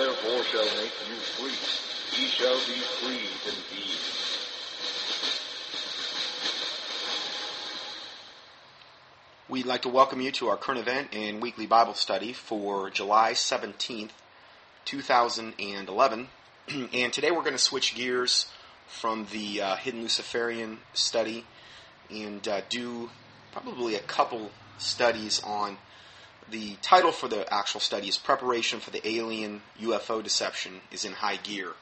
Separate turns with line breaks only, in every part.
Therefore shall make you free. Ye shall be free indeed.
We'd like to welcome you to our current event and weekly Bible study for July 17th, 2011. and today we're going to switch gears from the uh, Hidden Luciferian study and uh, do probably a couple studies on the title for the actual study is Preparation for the Alien UFO Deception is in High Gear.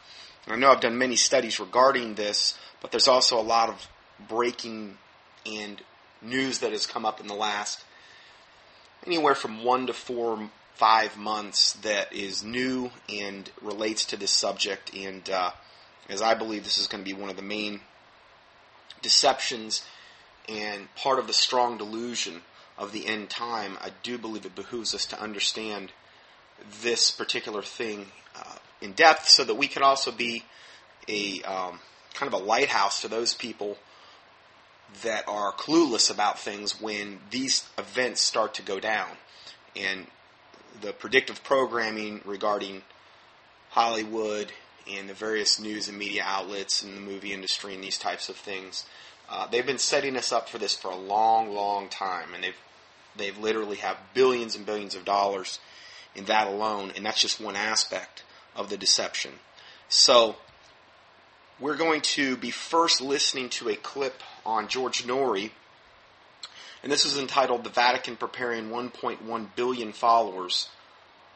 And I know I've done many studies regarding this, but there's also a lot of breaking and news that has come up in the last anywhere from one to four, five months that is new and relates to this subject. And uh, as I believe this is going to be one of the main deceptions and part of the strong delusion of the end time, I do believe it behooves us to understand this particular thing uh, in depth so that we can also be a um, kind of a lighthouse to those people that are clueless about things when these events start to go down. And the predictive programming regarding Hollywood and the various news and media outlets and the movie industry and these types of things, uh, they've been setting us up for this for a long, long time, and they've they've literally have billions and billions of dollars in that alone, and that's just one aspect of the deception. So we're going to be first listening to a clip on George Noory, and this is entitled The Vatican Preparing 1.1 Billion Followers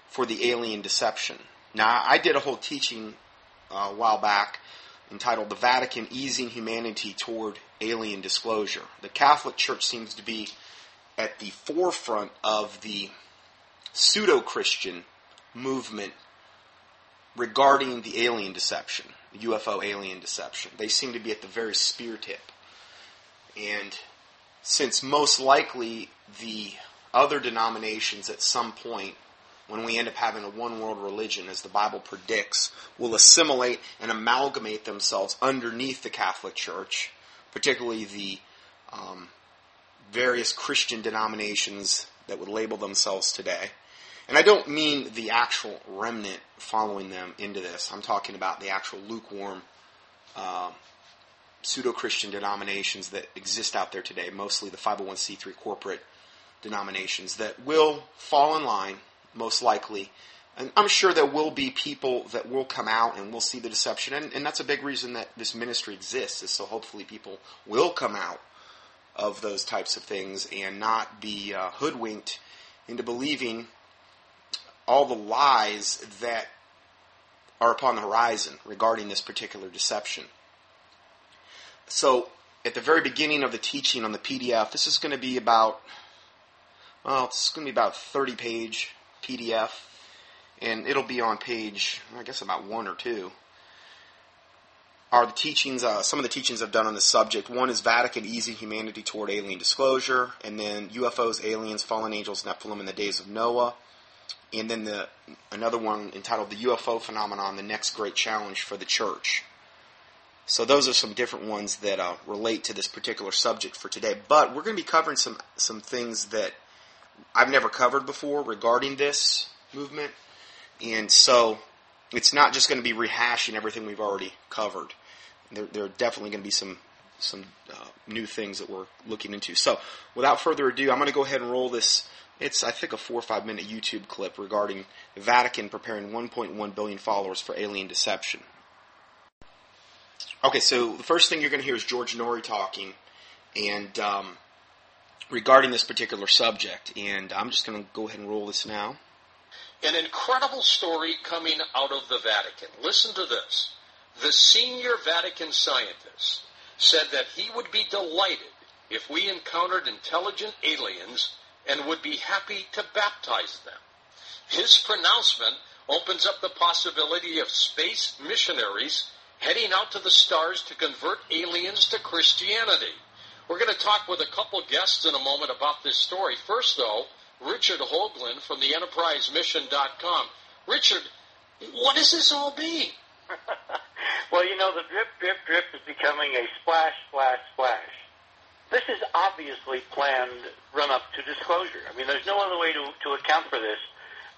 for the Alien Deception. Now, I did a whole teaching uh, a while back entitled The Vatican Easing Humanity Toward Alien Disclosure. The Catholic Church seems to be at the forefront of the pseudo Christian movement regarding the alien deception, UFO alien deception. They seem to be at the very spear tip. And since most likely the other denominations at some point, when we end up having a one world religion, as the Bible predicts, will assimilate and amalgamate themselves underneath the Catholic Church, particularly the um, various Christian denominations that would label themselves today. And I don't mean the actual remnant following them into this. I'm talking about the actual lukewarm uh, pseudo Christian denominations that exist out there today, mostly the 501c3 corporate denominations that will fall in line, most likely. And I'm sure there will be people that will come out and will see the deception. And, and that's a big reason that this ministry exists, is so hopefully people will come out of those types of things and not be uh, hoodwinked into believing all the lies that are upon the horizon regarding this particular deception. So, at the very beginning of the teaching on the PDF, this is going to be about, well, it's going to be about 30 page PDF, and it'll be on page, I guess, about one or two are the teachings, uh, some of the teachings I've done on this subject. One is Vatican easing humanity toward alien disclosure, and then UFOs, aliens, fallen angels, Nephilim in the days of Noah, and then the another one entitled the UFO phenomenon, the next great challenge for the church. So those are some different ones that uh, relate to this particular subject for today. But we're going to be covering some some things that I've never covered before regarding this movement, and so it's not just going to be rehashing everything we've already covered there, there are definitely going to be some some uh, new things that we're looking into. So, without further ado, I'm going to go ahead and roll this. It's I think a four or five minute YouTube clip regarding the Vatican preparing 1.1 billion followers for alien deception. Okay, so the first thing you're going to hear is George Noory talking, and um, regarding this particular subject. And I'm just going to go ahead and roll this now.
An incredible story coming out of the Vatican. Listen to this. The senior Vatican scientist said that he would be delighted if we encountered intelligent aliens and would be happy to baptize them. His pronouncement opens up the possibility of space missionaries heading out to the stars to convert aliens to Christianity. We're going to talk with a couple guests in a moment about this story. First, though, Richard Hoagland from the EnterpriseMission.com. Richard, what does this all mean?
well, you know, the drip, drip, drip is becoming a splash, splash, splash. This is obviously planned run up to disclosure. I mean, there's no other way to, to account for this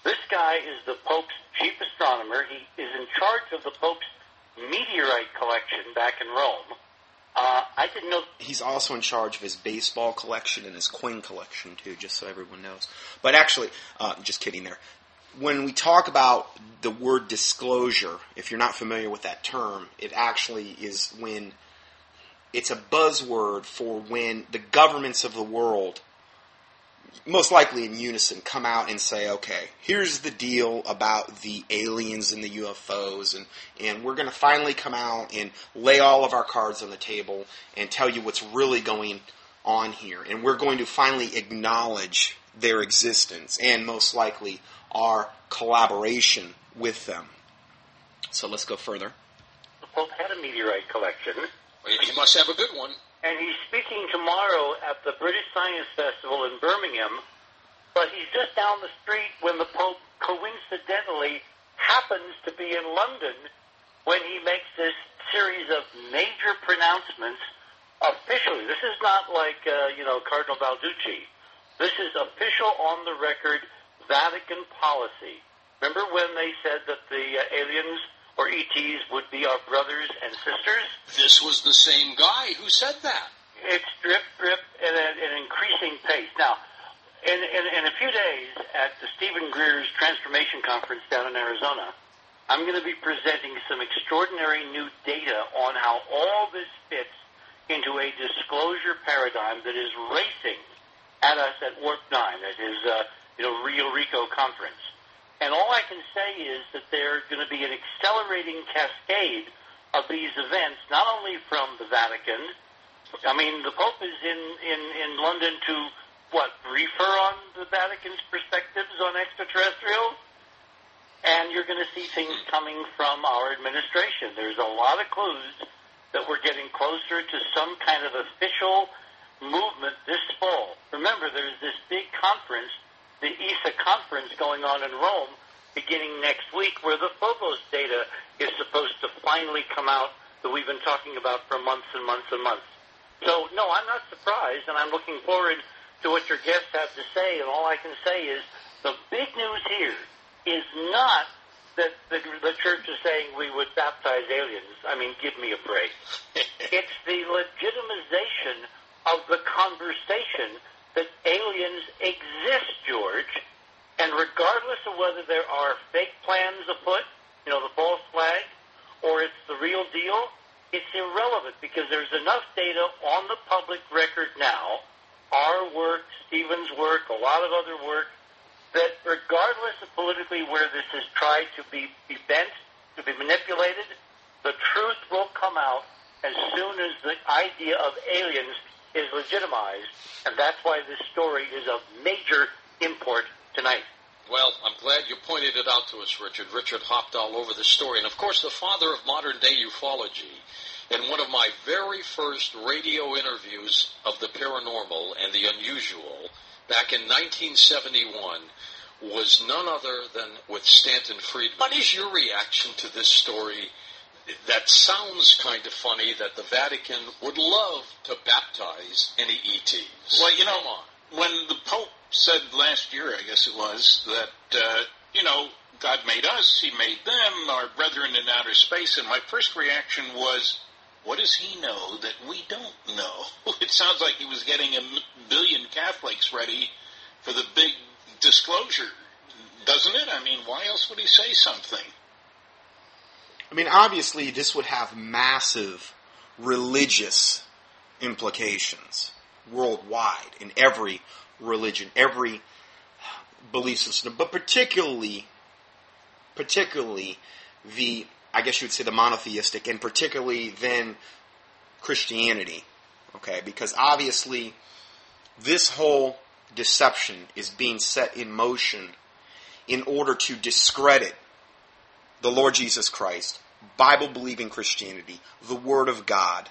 This guy is the Pope's chief astronomer. He is in charge of the Pope's meteorite collection back in Rome. Uh, I didn't know.
He's also in charge of his baseball collection and his coin collection too, just so everyone knows. But actually, uh, just kidding there. When we talk about the word disclosure, if you're not familiar with that term, it actually is when it's a buzzword for when the governments of the world most likely in unison, come out and say, okay, here's the deal about the aliens and the UFOs, and, and we're going to finally come out and lay all of our cards on the table and tell you what's really going on here. And we're going to finally acknowledge their existence and most likely our collaboration with them. So let's go further.
The Pope had a meteorite collection.
He must have a good one
and he's speaking tomorrow at the British Science Festival in Birmingham, but he's just down the street when the Pope coincidentally happens to be in London when he makes this series of major pronouncements officially. This is not like, uh, you know, Cardinal Balducci. This is official on the record Vatican policy. Remember when they said that the uh, aliens or ETs would be our brothers and sisters.
This was the same guy who said that.
It's drip, drip, at an increasing pace. Now, in, in, in a few days at the Stephen Greer's Transformation Conference down in Arizona, I'm going to be presenting some extraordinary new data on how all this fits into a disclosure paradigm that is racing at us at Warp 9, That is uh, you know, Rio Rico conference. And all I can say is that there's going to be an accelerating cascade of these events, not only from the Vatican. I mean, the Pope is in, in, in London to, what, refer on the Vatican's perspectives on extraterrestrials? And you're going to see things coming from our administration. There's a lot of clues that we're getting closer to some kind of official movement this fall. Remember, there's this big conference the ESA conference going on in Rome beginning next week where the Phobos data is supposed to finally come out that we've been talking about for months and months and months. So, no, I'm not surprised, and I'm looking forward to what your guests have to say, and all I can say is the big news here is not that the, the church is saying we would baptize aliens. I mean, give me a break. it's the legitimization of the conversation that aliens exist, George, and regardless of whether there are fake plans afoot, you know, the false flag, or it's the real deal, it's irrelevant because there's enough data on the public record now, our work, Stephen's work, a lot of other work, that regardless of politically where this is tried to be, be bent, to be manipulated, the truth will come out as soon as the idea of aliens is legitimized, and that's why this story is of major import tonight.
Well, I'm glad you pointed it out to us, Richard. Richard hopped all over the story. And of course, the father of modern day ufology. In one of my very first radio interviews of the paranormal and the unusual, back in 1971, was none other than with Stanton Friedman. What is your reaction to this story that sounds kind of funny that the Vatican would love to baptize any ETs.
Well, you know, when the Pope said last year, I guess it was, that, uh, you know, God made us, He made them, our brethren in outer space, and my first reaction was, what does He know that we don't know? It sounds like He was getting a billion Catholics ready for the big disclosure, doesn't it? I mean, why else would He say something?
I mean, obviously, this would have massive religious implications worldwide in every religion, every belief system, but particularly, particularly the, I guess you would say the monotheistic, and particularly then Christianity. Okay, because obviously this whole deception is being set in motion in order to discredit the Lord Jesus Christ, Bible believing Christianity, the Word of God.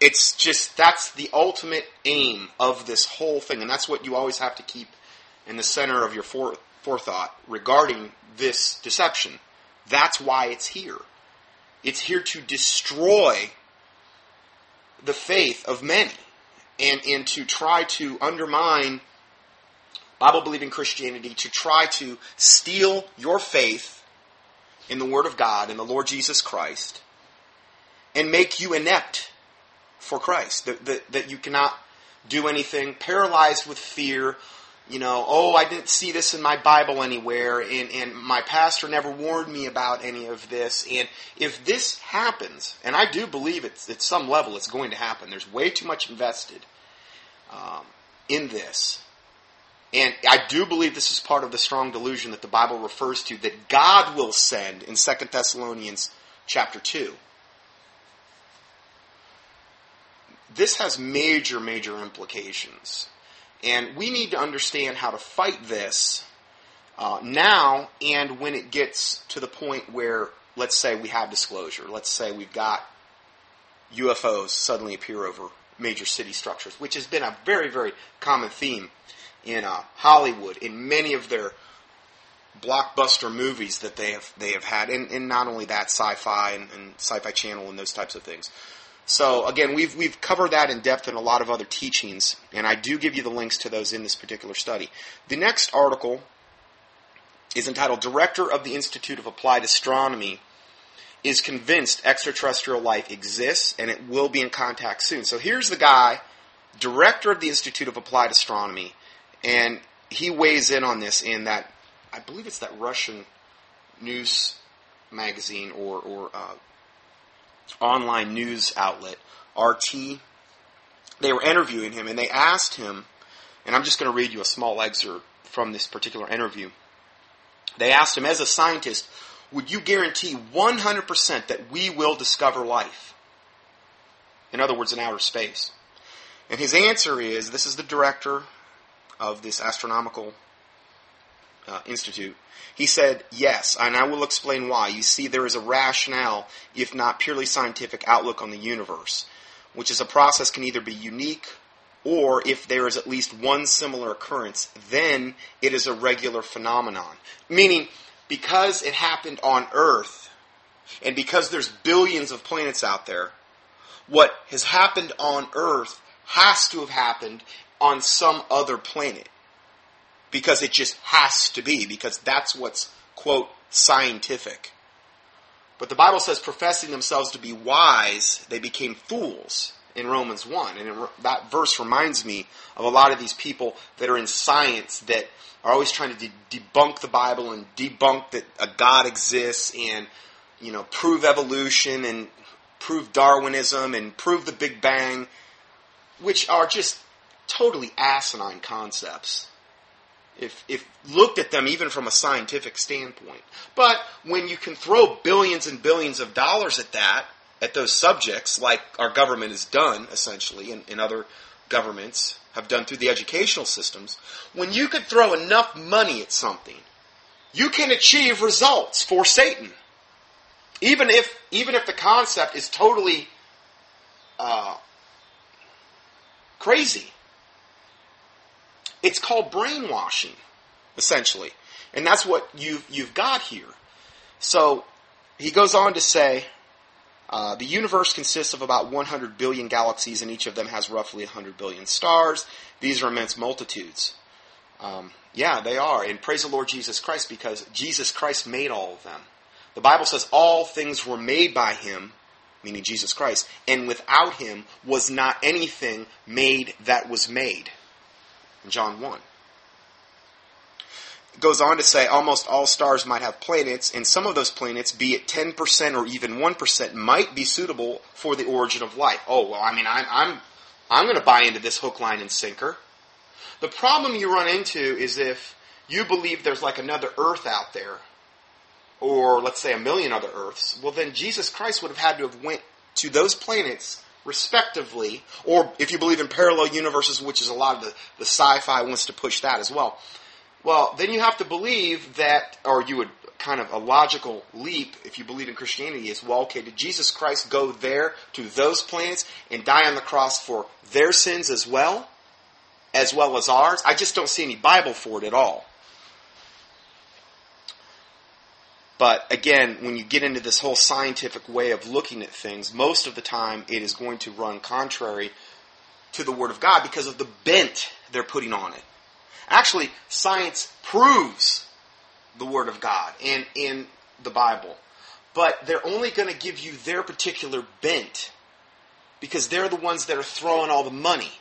It's just, that's the ultimate aim of this whole thing, and that's what you always have to keep in the center of your forethought regarding this deception. That's why it's here. It's here to destroy the faith of many and, and to try to undermine Bible believing Christianity to try to steal your faith in the Word of God, in the Lord Jesus Christ, and make you inept for Christ. That, that, that you cannot do anything, paralyzed with fear. You know, oh, I didn't see this in my Bible anywhere, and, and my pastor never warned me about any of this. And if this happens, and I do believe it's at some level it's going to happen, there's way too much invested um, in this. And I do believe this is part of the strong delusion that the Bible refers to that God will send in 2 Thessalonians chapter 2. This has major, major implications. And we need to understand how to fight this uh, now and when it gets to the point where, let's say, we have disclosure. Let's say we've got UFOs suddenly appear over major city structures, which has been a very, very common theme in uh, Hollywood in many of their blockbuster movies that they have they have had, and, and not only that, sci-fi and, and sci-fi channel and those types of things. So again, we've we've covered that in depth in a lot of other teachings, and I do give you the links to those in this particular study. The next article is entitled "Director of the Institute of Applied Astronomy is convinced extraterrestrial life exists and it will be in contact soon." So here's the guy, director of the Institute of Applied Astronomy, and he weighs in on this in that I believe it's that Russian news magazine or or uh, online news outlet, RT. They were interviewing him and they asked him, and I'm just going to read you a small excerpt from this particular interview. They asked him, as a scientist, would you guarantee 100% that we will discover life? In other words, in outer space. And his answer is this is the director of this astronomical uh, institute. He said, Yes, and I will explain why. You see, there is a rationale, if not purely scientific, outlook on the universe, which is a process can either be unique or if there is at least one similar occurrence, then it is a regular phenomenon. Meaning, because it happened on Earth, and because there's billions of planets out there, what has happened on Earth has to have happened on some other planet because it just has to be, because that's what's, quote, scientific. But the Bible says, professing themselves to be wise, they became fools in Romans 1. And it, that verse reminds me of a lot of these people that are in science that are always trying to de- debunk the Bible and debunk that a God exists and, you know, prove evolution and prove Darwinism and prove the Big Bang, which are just totally asinine concepts if, if looked at them even from a scientific standpoint. But when you can throw billions and billions of dollars at that, at those subjects, like our government has done essentially, and, and other governments have done through the educational systems, when you could throw enough money at something, you can achieve results for Satan. Even if even if the concept is totally uh, crazy. It's called brainwashing, essentially. And that's what you've, you've got here. So he goes on to say uh, the universe consists of about 100 billion galaxies, and each of them has roughly 100 billion stars. These are immense multitudes. Um, yeah, they are. And praise the Lord Jesus Christ because Jesus Christ made all of them. The Bible says all things were made by him, meaning Jesus Christ, and without him was not anything made that was made John 1. It goes on to say almost all stars might have planets, and some of those planets, be it 10% or even 1%, might be suitable for the origin of life. Oh, well, I mean, I'm, I'm, I'm going to buy into this hook, line, and sinker. The problem you run into is if you believe there's like another Earth out there, or let's say a million other Earths, well, then Jesus Christ would have had to have went to those planets respectively, or if you believe in parallel universes, which is a lot of the, the sci-fi wants to push that as well. Well, then you have to believe that, or you would kind of a logical leap if you believe in Christianity is, well, okay, did Jesus Christ go there to those planets and die on the cross for their sins as well, as well as ours? I just don't see any Bible for it at all. But again, when you get into this whole scientific way of looking at things, most of the time it is going to run contrary to the Word of God because of the bent they're putting on it. Actually, science proves the Word of God in, in the Bible. But they're only going to give you their particular bent because they're the ones that are throwing all the money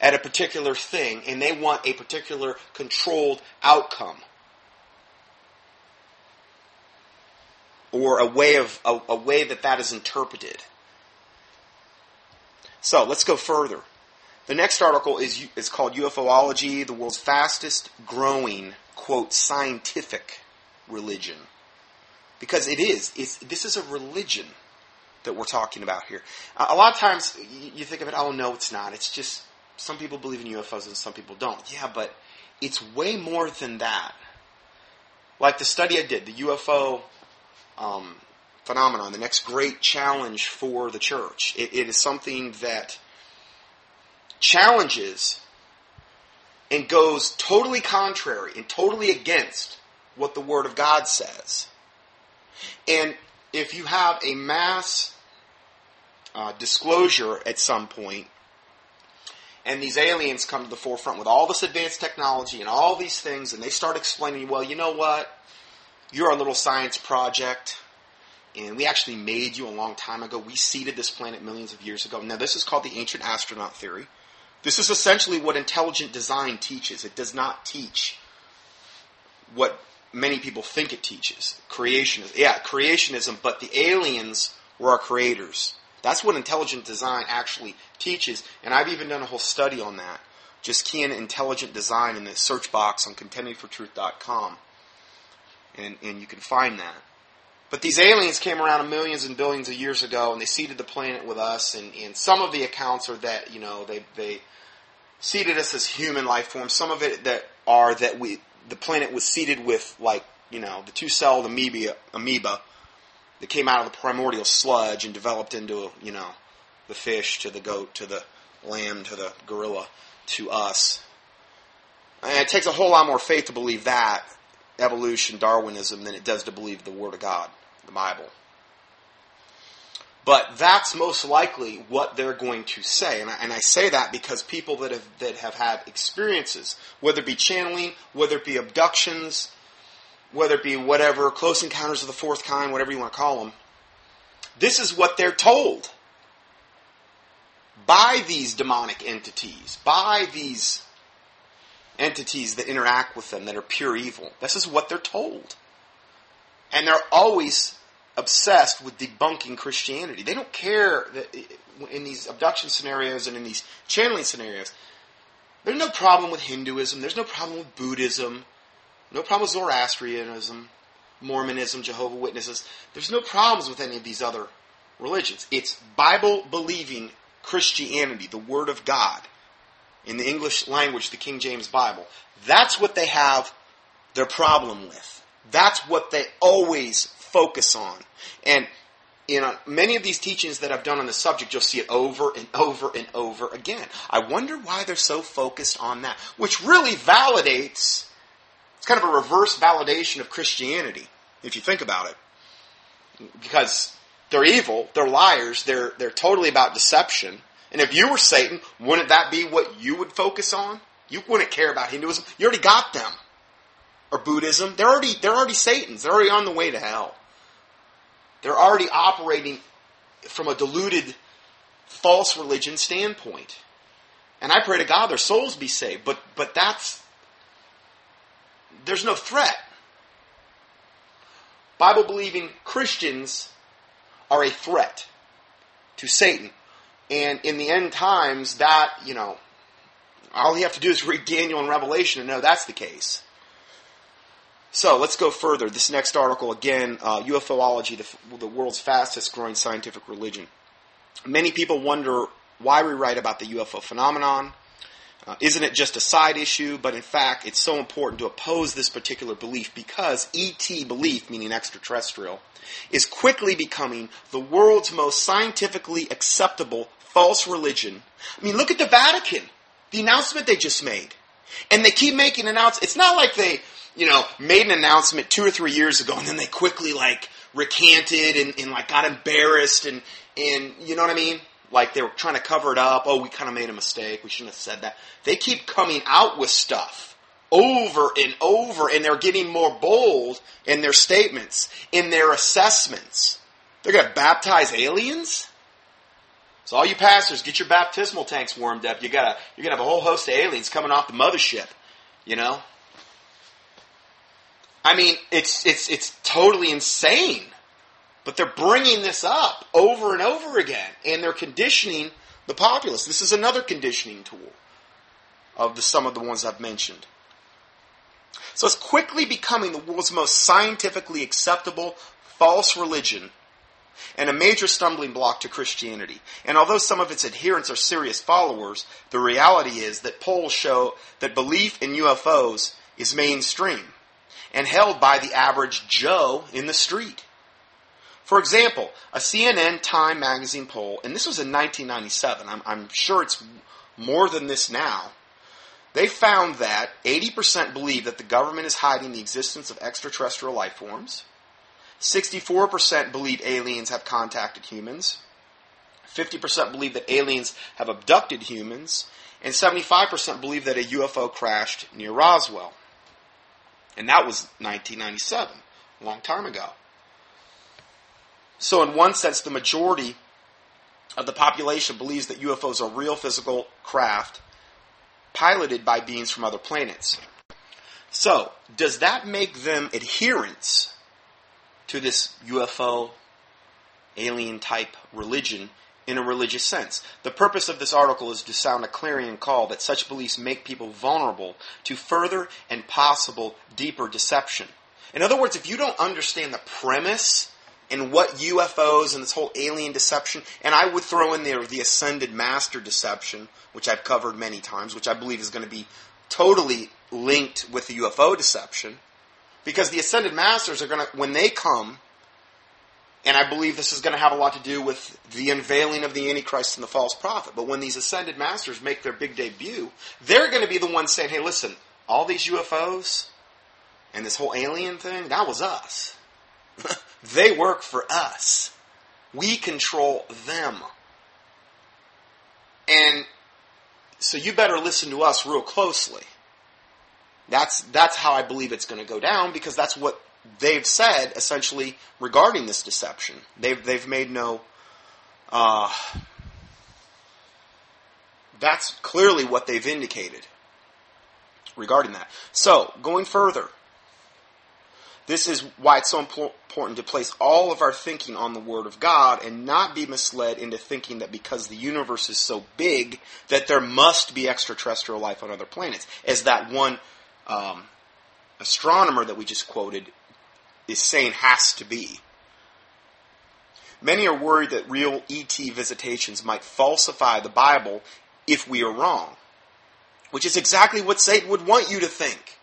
at a particular thing and they want a particular controlled outcome. Or a way of a, a way that that is interpreted. So let's go further. The next article is, is called UFOlogy, the world's fastest growing, quote, scientific religion. Because it is. It's, this is a religion that we're talking about here. A lot of times you think of it, oh no, it's not. It's just some people believe in UFOs and some people don't. Yeah, but it's way more than that. Like the study I did, the UFO um, phenomenon, the next great challenge for the church. It, it is something that challenges and goes totally contrary and totally against what the Word of God says. And if you have a mass uh, disclosure at some point, and these aliens come to the forefront with all this advanced technology and all these things, and they start explaining, well, you know what? You're a little science project, and we actually made you a long time ago. We seeded this planet millions of years ago. Now, this is called the ancient astronaut theory. This is essentially what intelligent design teaches. It does not teach what many people think it teaches. Creationism. Yeah, creationism, but the aliens were our creators. That's what intelligent design actually teaches, and I've even done a whole study on that. Just key in intelligent design in the search box on contendingfortruth.com, and, and you can find that. But these aliens came around millions and billions of years ago, and they seeded the planet with us. And, and some of the accounts are that you know they they seeded us as human life forms. Some of it that are that we the planet was seeded with like you know the two celled amoeba amoeba that came out of the primordial sludge and developed into you know the fish to the goat to the lamb to the gorilla to us. And it takes a whole lot more faith to believe that evolution, Darwinism, than it does to believe the Word of God, the Bible. But that's most likely what they're going to say. And I, and I, say that because people that have, that have had experiences, whether it be channeling, whether it be abductions, whether it be whatever, close encounters of the fourth kind, whatever you want to call them, this is what they're told by these demonic entities, by these entities that interact with them that are pure evil. This is what they're told. And they're always obsessed with debunking Christianity. They don't care in these abduction scenarios and in these channeling scenarios, there's no problem with Hinduism, there's no problem with Buddhism, no problem with Zoroastrianism, Mormonism, Jehovah Witnesses. There's no problems with any of these other religions. It's Bible believing Christianity, the Word of God, in the English language, the King James Bible. That's what they have their problem with. That's what they always focus on. And in many of these teachings that I've done on the subject, you'll see it over and over and over again. I wonder why they're so focused on that, which really validates, it's kind of a reverse validation of Christianity, if you think about it. Because they're evil, they're liars, they're, they're totally about deception. And if you were Satan, wouldn't that be what you would focus on? You wouldn't care about Hinduism. You already got them. Or Buddhism. They're already, they're already Satans. They're already on the way to hell. They're already operating from a deluded, false religion standpoint. And I pray to God their souls be saved. But, but that's, there's no threat. Bible believing Christians are a threat to Satan. And in the end times, that, you know, all you have to do is read Daniel and Revelation and know that's the case. So let's go further. This next article, again, uh, UFOlogy, the, the world's fastest growing scientific religion. Many people wonder why we write about the UFO phenomenon. Uh, isn't it just a side issue? But in fact, it's so important to oppose this particular belief because ET belief, meaning extraterrestrial, is quickly becoming the world's most scientifically acceptable false religion. I mean, look at the Vatican, the announcement they just made. And they keep making announcements. It's not like they you know, made an announcement two or three years ago, and then they quickly like recanted and, and like got embarrassed and and you know what I mean? Like they were trying to cover it up. Oh, we kind of made a mistake. We shouldn't have said that. They keep coming out with stuff over and over, and they're getting more bold in their statements, in their assessments. They're going to baptize aliens? So all you pastors, get your baptismal tanks warmed up. You gotta, you're to have a whole host of aliens coming off the mothership, you know? I mean, it's it's it's totally insane. But they're bringing this up over and over again, and they're conditioning the populace. This is another conditioning tool of the, some of the ones I've mentioned. So it's quickly becoming the world's most scientifically acceptable false religion and a major stumbling block to Christianity. And although some of its adherents are serious followers, the reality is that polls show that belief in UFOs is mainstream and held by the average Joe in the street. For example, a CNN Time magazine poll, and this was in 1997, I'm, I'm sure it's more than this now, they found that 80% believe that the government is hiding the existence of extraterrestrial life forms. 64% believe aliens have contacted humans. 50% believe that aliens have abducted humans. And 75% believe that a UFO crashed near Roswell. And that was 1997, a long time ago. So, in one sense, the majority of the population believes that UFOs are real physical craft piloted by beings from other planets. So, does that make them adherents to this UFO alien type religion in a religious sense? The purpose of this article is to sound a clarion call that such beliefs make people vulnerable to further and possible deeper deception. In other words, if you don't understand the premise and what UFOs and this whole alien deception, and I would throw in there the ascended master deception, which I've covered many times, which I believe is going to be totally linked with the UFO deception, because the ascended masters are going to, when they come, and I believe this is going to have a lot to do with the unveiling of the Antichrist and the false prophet. But when these ascended masters make their big debut, they're going to be the ones saying, hey, listen, all these UFOs and this whole alien thing, that was us. They work for us. We control them. And so you better listen to us real closely. That's, that's how I believe it's going to go down because that's what they've said essentially regarding this deception. They've, they've made no, uh, that's clearly what they've indicated regarding that. So, going further, this is why it's so important to place all of our thinking on the Word of God and not be misled into thinking that because the universe is so big that there must be extraterrestrial life on other planets. As that one um, astronomer that we just quoted is saying has to be. Many are worried that real ET visitations might falsify the Bible if we are wrong, which is exactly what Satan would want you to think.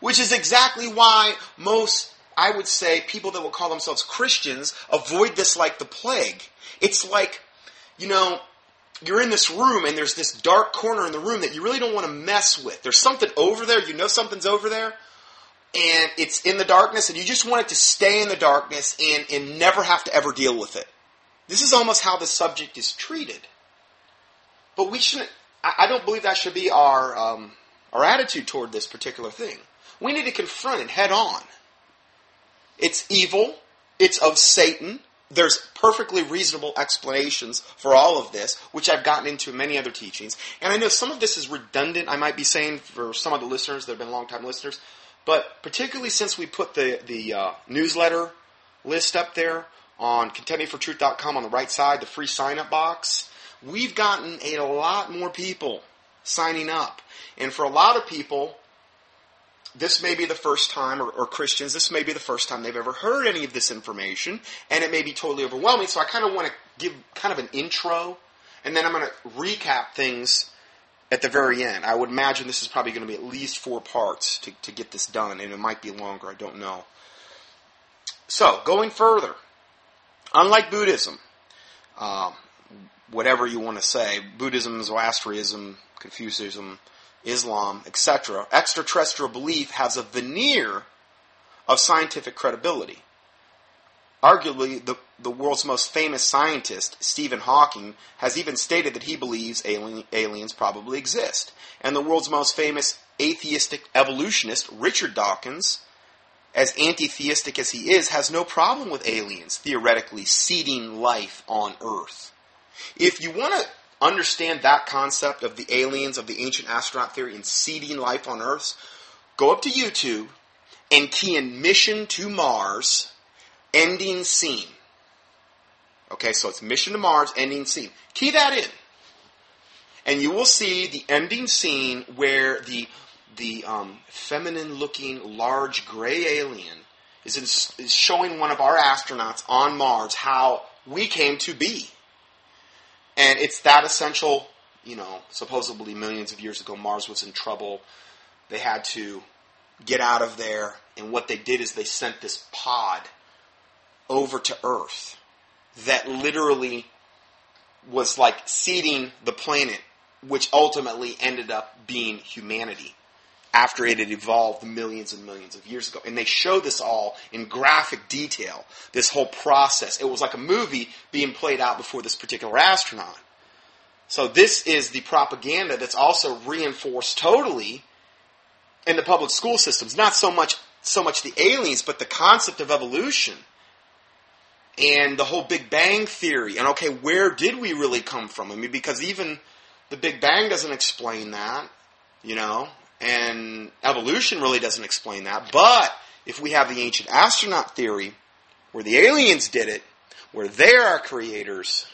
Which is exactly why most, I would say, people that will call themselves Christians avoid this like the plague. It's like, you know, you're in this room and there's this dark corner in the room that you really don't want to mess with. There's something over there, you know something's over there, and it's in the darkness, and you just want it to stay in the darkness and, and never have to ever deal with it. This is almost how the subject is treated. But we shouldn't, I, don't believe that should be our, um, our attitude toward this particular thing. We need to confront it head on. It's evil. It's of Satan. There's perfectly reasonable explanations for all of this, which I've gotten into in many other teachings. And I know some of this is redundant, I might be saying, for some of the listeners that have been long-time listeners. But particularly since we put the, the uh, newsletter list up there on contendingfortruth.com on the right side, the free sign-up box, we've gotten a lot more people signing up. And for a lot of people, this may be the first time, or, or, Christians, this may be the first time they've ever heard any of this information, and it may be totally overwhelming. So I kind of want to give kind of an intro, and then I'm going to recap things at the very end. I would imagine this is probably going to be at least four parts to, to get this done, and it might be longer, I don't know. So, going further, unlike Buddhism, um, whatever you want to say, Buddhism, Zoroastrianism, Confucianism, Islam, etc., extraterrestrial belief has a veneer of scientific credibility. Arguably, the, the world's most famous scientist, Stephen Hawking, has even stated that he believes alien, aliens probably exist. And the world's most famous atheistic evolutionist Richard Dawkins, as anti theistic as he is, has no problem with aliens theoretically seeding life on Earth. If you want to understand that concept of the aliens, of the ancient astronaut theory, and seeding life on Earth, go up to YouTube and key in mission to Mars, ending scene. Okay, so it's mission to Mars, ending scene. Key that in. And you will see the ending scene where the the um, feminine looking large gray alien is, in, is showing one of our astronauts on Mars how we came to be. And it's that essential, you know, supposedly millions of years ago, Mars was in trouble. They had to get out of there. And what they did is they sent this pod over to Earth that literally was like seeding the planet, which ultimately ended up being humanity after it had evolved millions and millions of years ago. And they show this all in graphic detail, this whole process. It was like a movie being played out before this particular astronaut. So this is the propaganda that's also reinforced totally in the public school systems. Not so much so much the aliens, but the concept of evolution and the whole Big Bang theory. And okay, where did we really come from? I mean, because even the Big Bang doesn't explain that, you know. And evolution really doesn't explain that. But if we have the ancient astronaut theory, where the aliens did it, where they're our creators,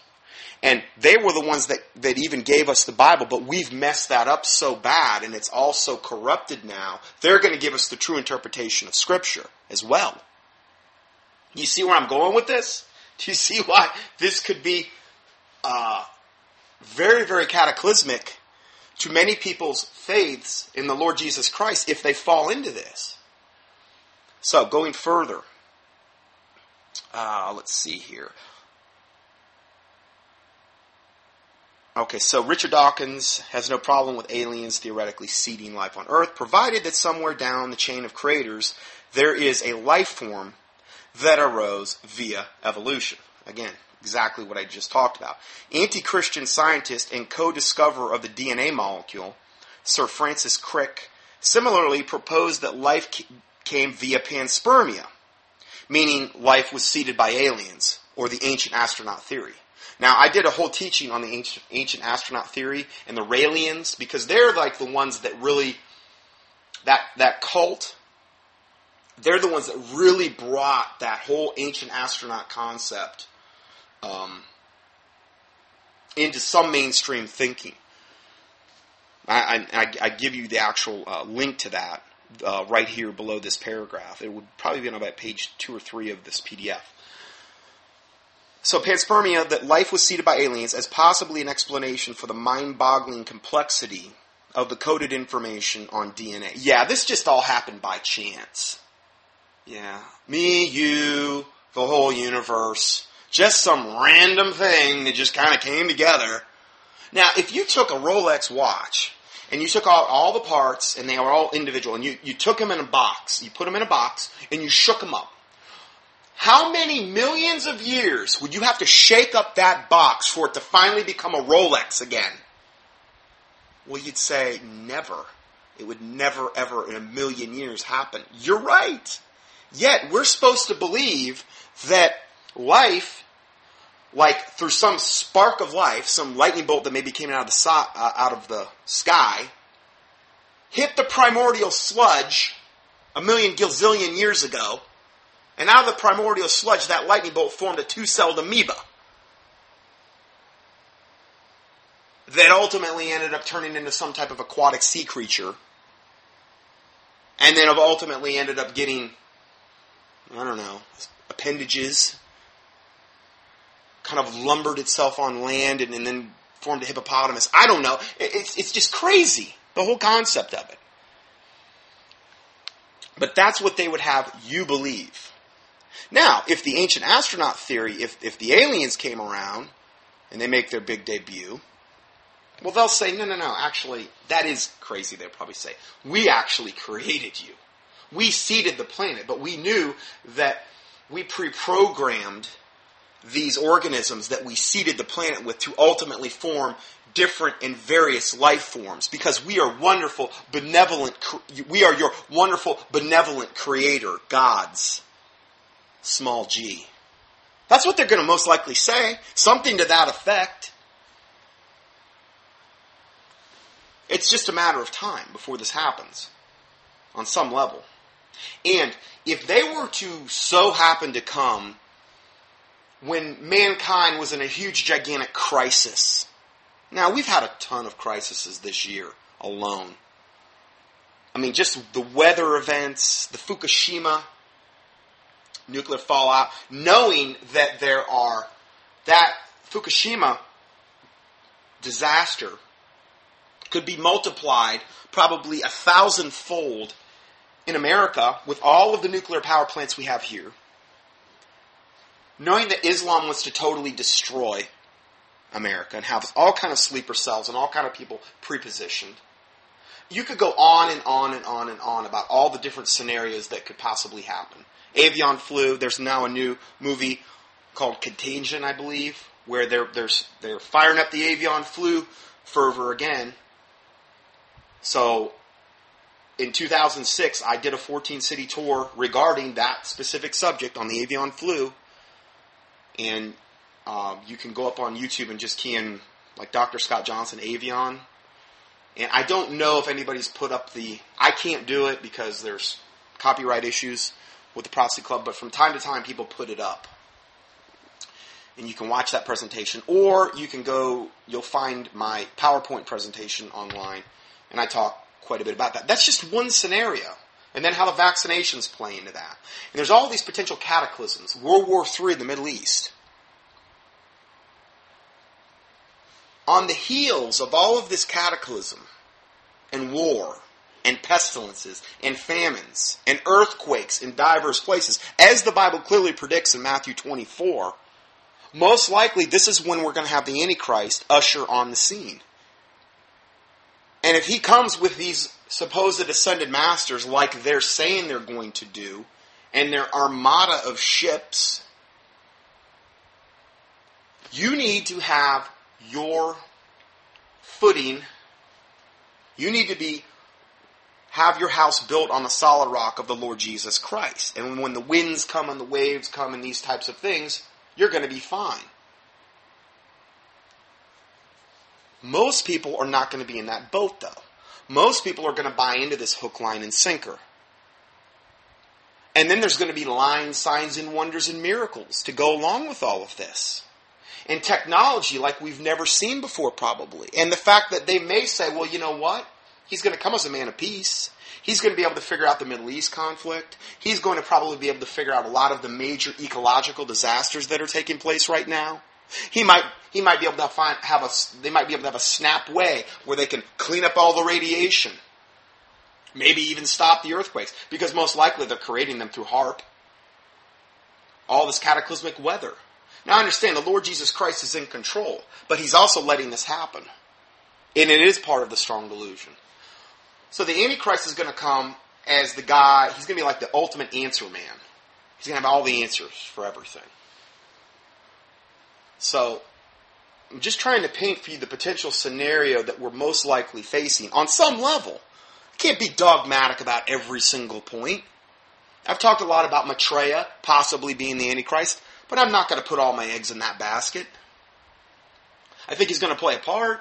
and they were the ones that, that even gave us the Bible, but we've messed that up so bad and it's all so corrupted now, they're going to give us the true interpretation of Scripture as well. You see where I'm going with this? Do you see why this could be uh, very, very cataclysmic to many people's faiths in the Lord Jesus Christ if they fall into this. So, going further, uh, let's see here. Okay, so Richard Dawkins has no problem with aliens theoretically seeding life on Earth, provided that somewhere down the chain of creators there is a life form that arose via evolution. Again, exactly what I just talked about. Anti Christian scientist and co discoverer of the DNA molecule, Sir Francis Crick, similarly proposed that life came via panspermia, meaning life was seeded by aliens, or the ancient astronaut theory. Now, I did a whole teaching on the ancient, ancient astronaut theory and the Raelians because they're like the ones that really, that, that cult, they're the ones that really brought that whole ancient astronaut concept um, into some mainstream thinking. I, I, I, give you the actual uh, link to that uh, right here below this paragraph. It would probably be on about page two or three of this PDF. So, panspermia, that life was seeded by aliens as possibly an explanation for the mind boggling complexity of the coded information on DNA. Yeah, this just all happened by chance. Yeah. Me, you, the whole universe. Just some random thing that just kind of came together. Now, if you took a Rolex watch and you took out all the parts and they were all individual and you, you took them in a box, you put them in a box and you shook them up, how many millions of years would you have to shake up that box for it to finally become a Rolex again? Well, you'd say never. It would never, ever in a million years happen. You're right. Yet, we're supposed to believe that life, like through some spark of life, some lightning bolt that maybe came out of the, so- uh, out of the sky, hit the primordial sludge a million gazillion years ago, and out of the primordial sludge, that lightning bolt formed a two-celled amoeba that ultimately ended up turning into some type of aquatic sea creature, and then ultimately ended up getting, I don't know, appendages kind of lumbered itself on land and, and then formed a hippopotamus. I don't know. It's, it's just crazy, the whole concept of it. But that's what they would have you believe. Now, if the ancient astronaut theory, if, if the aliens came around and they make their big debut, well, they'll say, no, no, no, actually, that is crazy, they'll probably say. We actually created you. We seeded the planet, but we knew that we pre programmed these organisms that we seeded the planet with to ultimately form different and various life forms because we are wonderful, benevolent, we are your wonderful, benevolent creator, gods. Small g. That's what they're going to most likely say. Something to that effect. It's just a matter of time before this happens on some level. And if they were to so happen to come when mankind was in a huge, gigantic crisis, now we've had a ton of crises this year alone. I mean, just the weather events, the Fukushima nuclear fallout, knowing that there are that Fukushima disaster could be multiplied probably a thousandfold in America with all of the nuclear power plants we have here. Knowing that Islam wants to totally destroy America and have all kind of sleeper cells and all kind of people prepositioned. You could go on and on and on and on about all the different scenarios that could possibly happen. Avian flu. There's now a new movie called Contagion, I believe, where they're they're firing up the avian flu fervor again. So, in 2006, I did a 14 city tour regarding that specific subject on the avian flu, and um, you can go up on YouTube and just key in like Dr. Scott Johnson avian. And I don't know if anybody's put up the. I can't do it because there's copyright issues with the Prophecy Club, but from time to time people put it up. And you can watch that presentation, or you can go, you'll find my PowerPoint presentation online, and I talk quite a bit about that. That's just one scenario. And then how the vaccinations play into that. And there's all these potential cataclysms. World War III in the Middle East. On the heels of all of this cataclysm and war, and pestilences and famines and earthquakes in diverse places, as the Bible clearly predicts in Matthew 24, most likely this is when we're going to have the Antichrist usher on the scene. And if he comes with these supposed ascended masters like they're saying they're going to do, and their armada of ships, you need to have your footing. You need to be have your house built on the solid rock of the Lord Jesus Christ. And when the winds come and the waves come and these types of things, you're going to be fine. Most people are not going to be in that boat, though. Most people are going to buy into this hook, line, and sinker. And then there's going to be lines, signs, and wonders and miracles to go along with all of this. And technology like we've never seen before, probably. And the fact that they may say, well, you know what? He's going to come as a man of peace. He's going to be able to figure out the Middle East conflict. He's going to probably be able to figure out a lot of the major ecological disasters that are taking place right now. He might he might be able to find have a they might be able to have a snap way where they can clean up all the radiation. Maybe even stop the earthquakes because most likely they're creating them through HAARP. All this cataclysmic weather. Now I understand the Lord Jesus Christ is in control, but he's also letting this happen. And it is part of the strong delusion. So the Antichrist is going to come as the guy, he's going to be like the ultimate answer man. He's going to have all the answers for everything. So I'm just trying to paint for you the potential scenario that we're most likely facing on some level. I can't be dogmatic about every single point. I've talked a lot about Maitreya possibly being the Antichrist, but I'm not going to put all my eggs in that basket. I think he's going to play a part.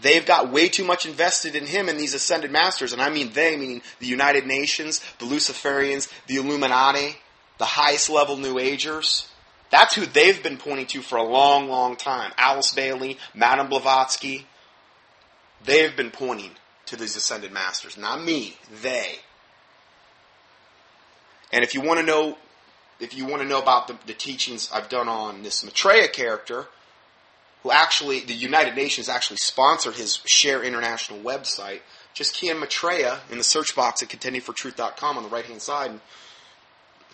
They've got way too much invested in him and these ascended masters, and I mean they, meaning the United Nations, the Luciferians, the Illuminati, the highest level New Agers. That's who they've been pointing to for a long, long time. Alice Bailey, Madame Blavatsky. They've been pointing to these ascended masters. Not me, they. And if you want to know, if you want to know about the, the teachings I've done on this Maitreya character, who actually, the United Nations actually sponsored his Share International website. Just key in Maitreya in the search box at contendingfortruth.com on the right hand side, and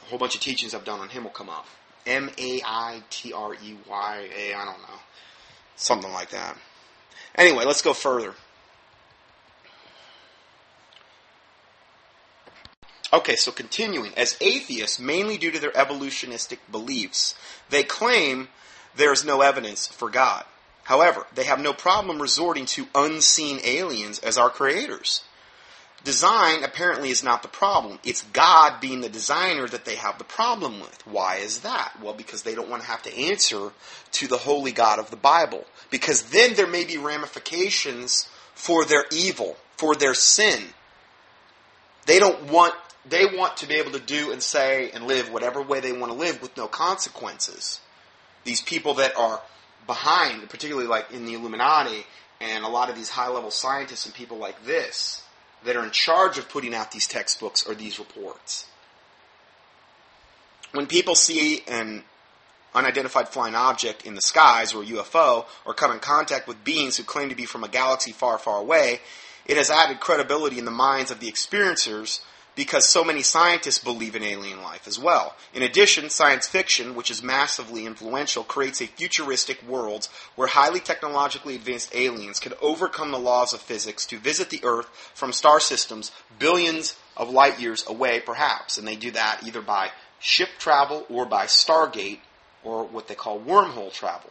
a whole bunch of teachings I've done on him will come up. M A I T R E Y A, I don't know. Something like that. Anyway, let's go further. Okay, so continuing. As atheists, mainly due to their evolutionistic beliefs, they claim there is no evidence for God. However, they have no problem resorting to unseen aliens as our creators. Design apparently is not the problem. It's God being the designer that they have the problem with. Why is that? Well, because they don't want to have to answer to the holy God of the Bible. Because then there may be ramifications for their evil, for their sin. They don't want they want to be able to do and say and live whatever way they want to live with no consequences. These people that are behind, particularly like in the Illuminati and a lot of these high level scientists and people like this, that are in charge of putting out these textbooks or these reports. When people see an unidentified flying object in the skies or UFO or come in contact with beings who claim to be from a galaxy far, far away, it has added credibility in the minds of the experiencers because so many scientists believe in alien life as well. In addition, science fiction, which is massively influential, creates a futuristic world where highly technologically advanced aliens can overcome the laws of physics to visit the Earth from star systems billions of light years away, perhaps. And they do that either by ship travel or by Stargate or what they call wormhole travel.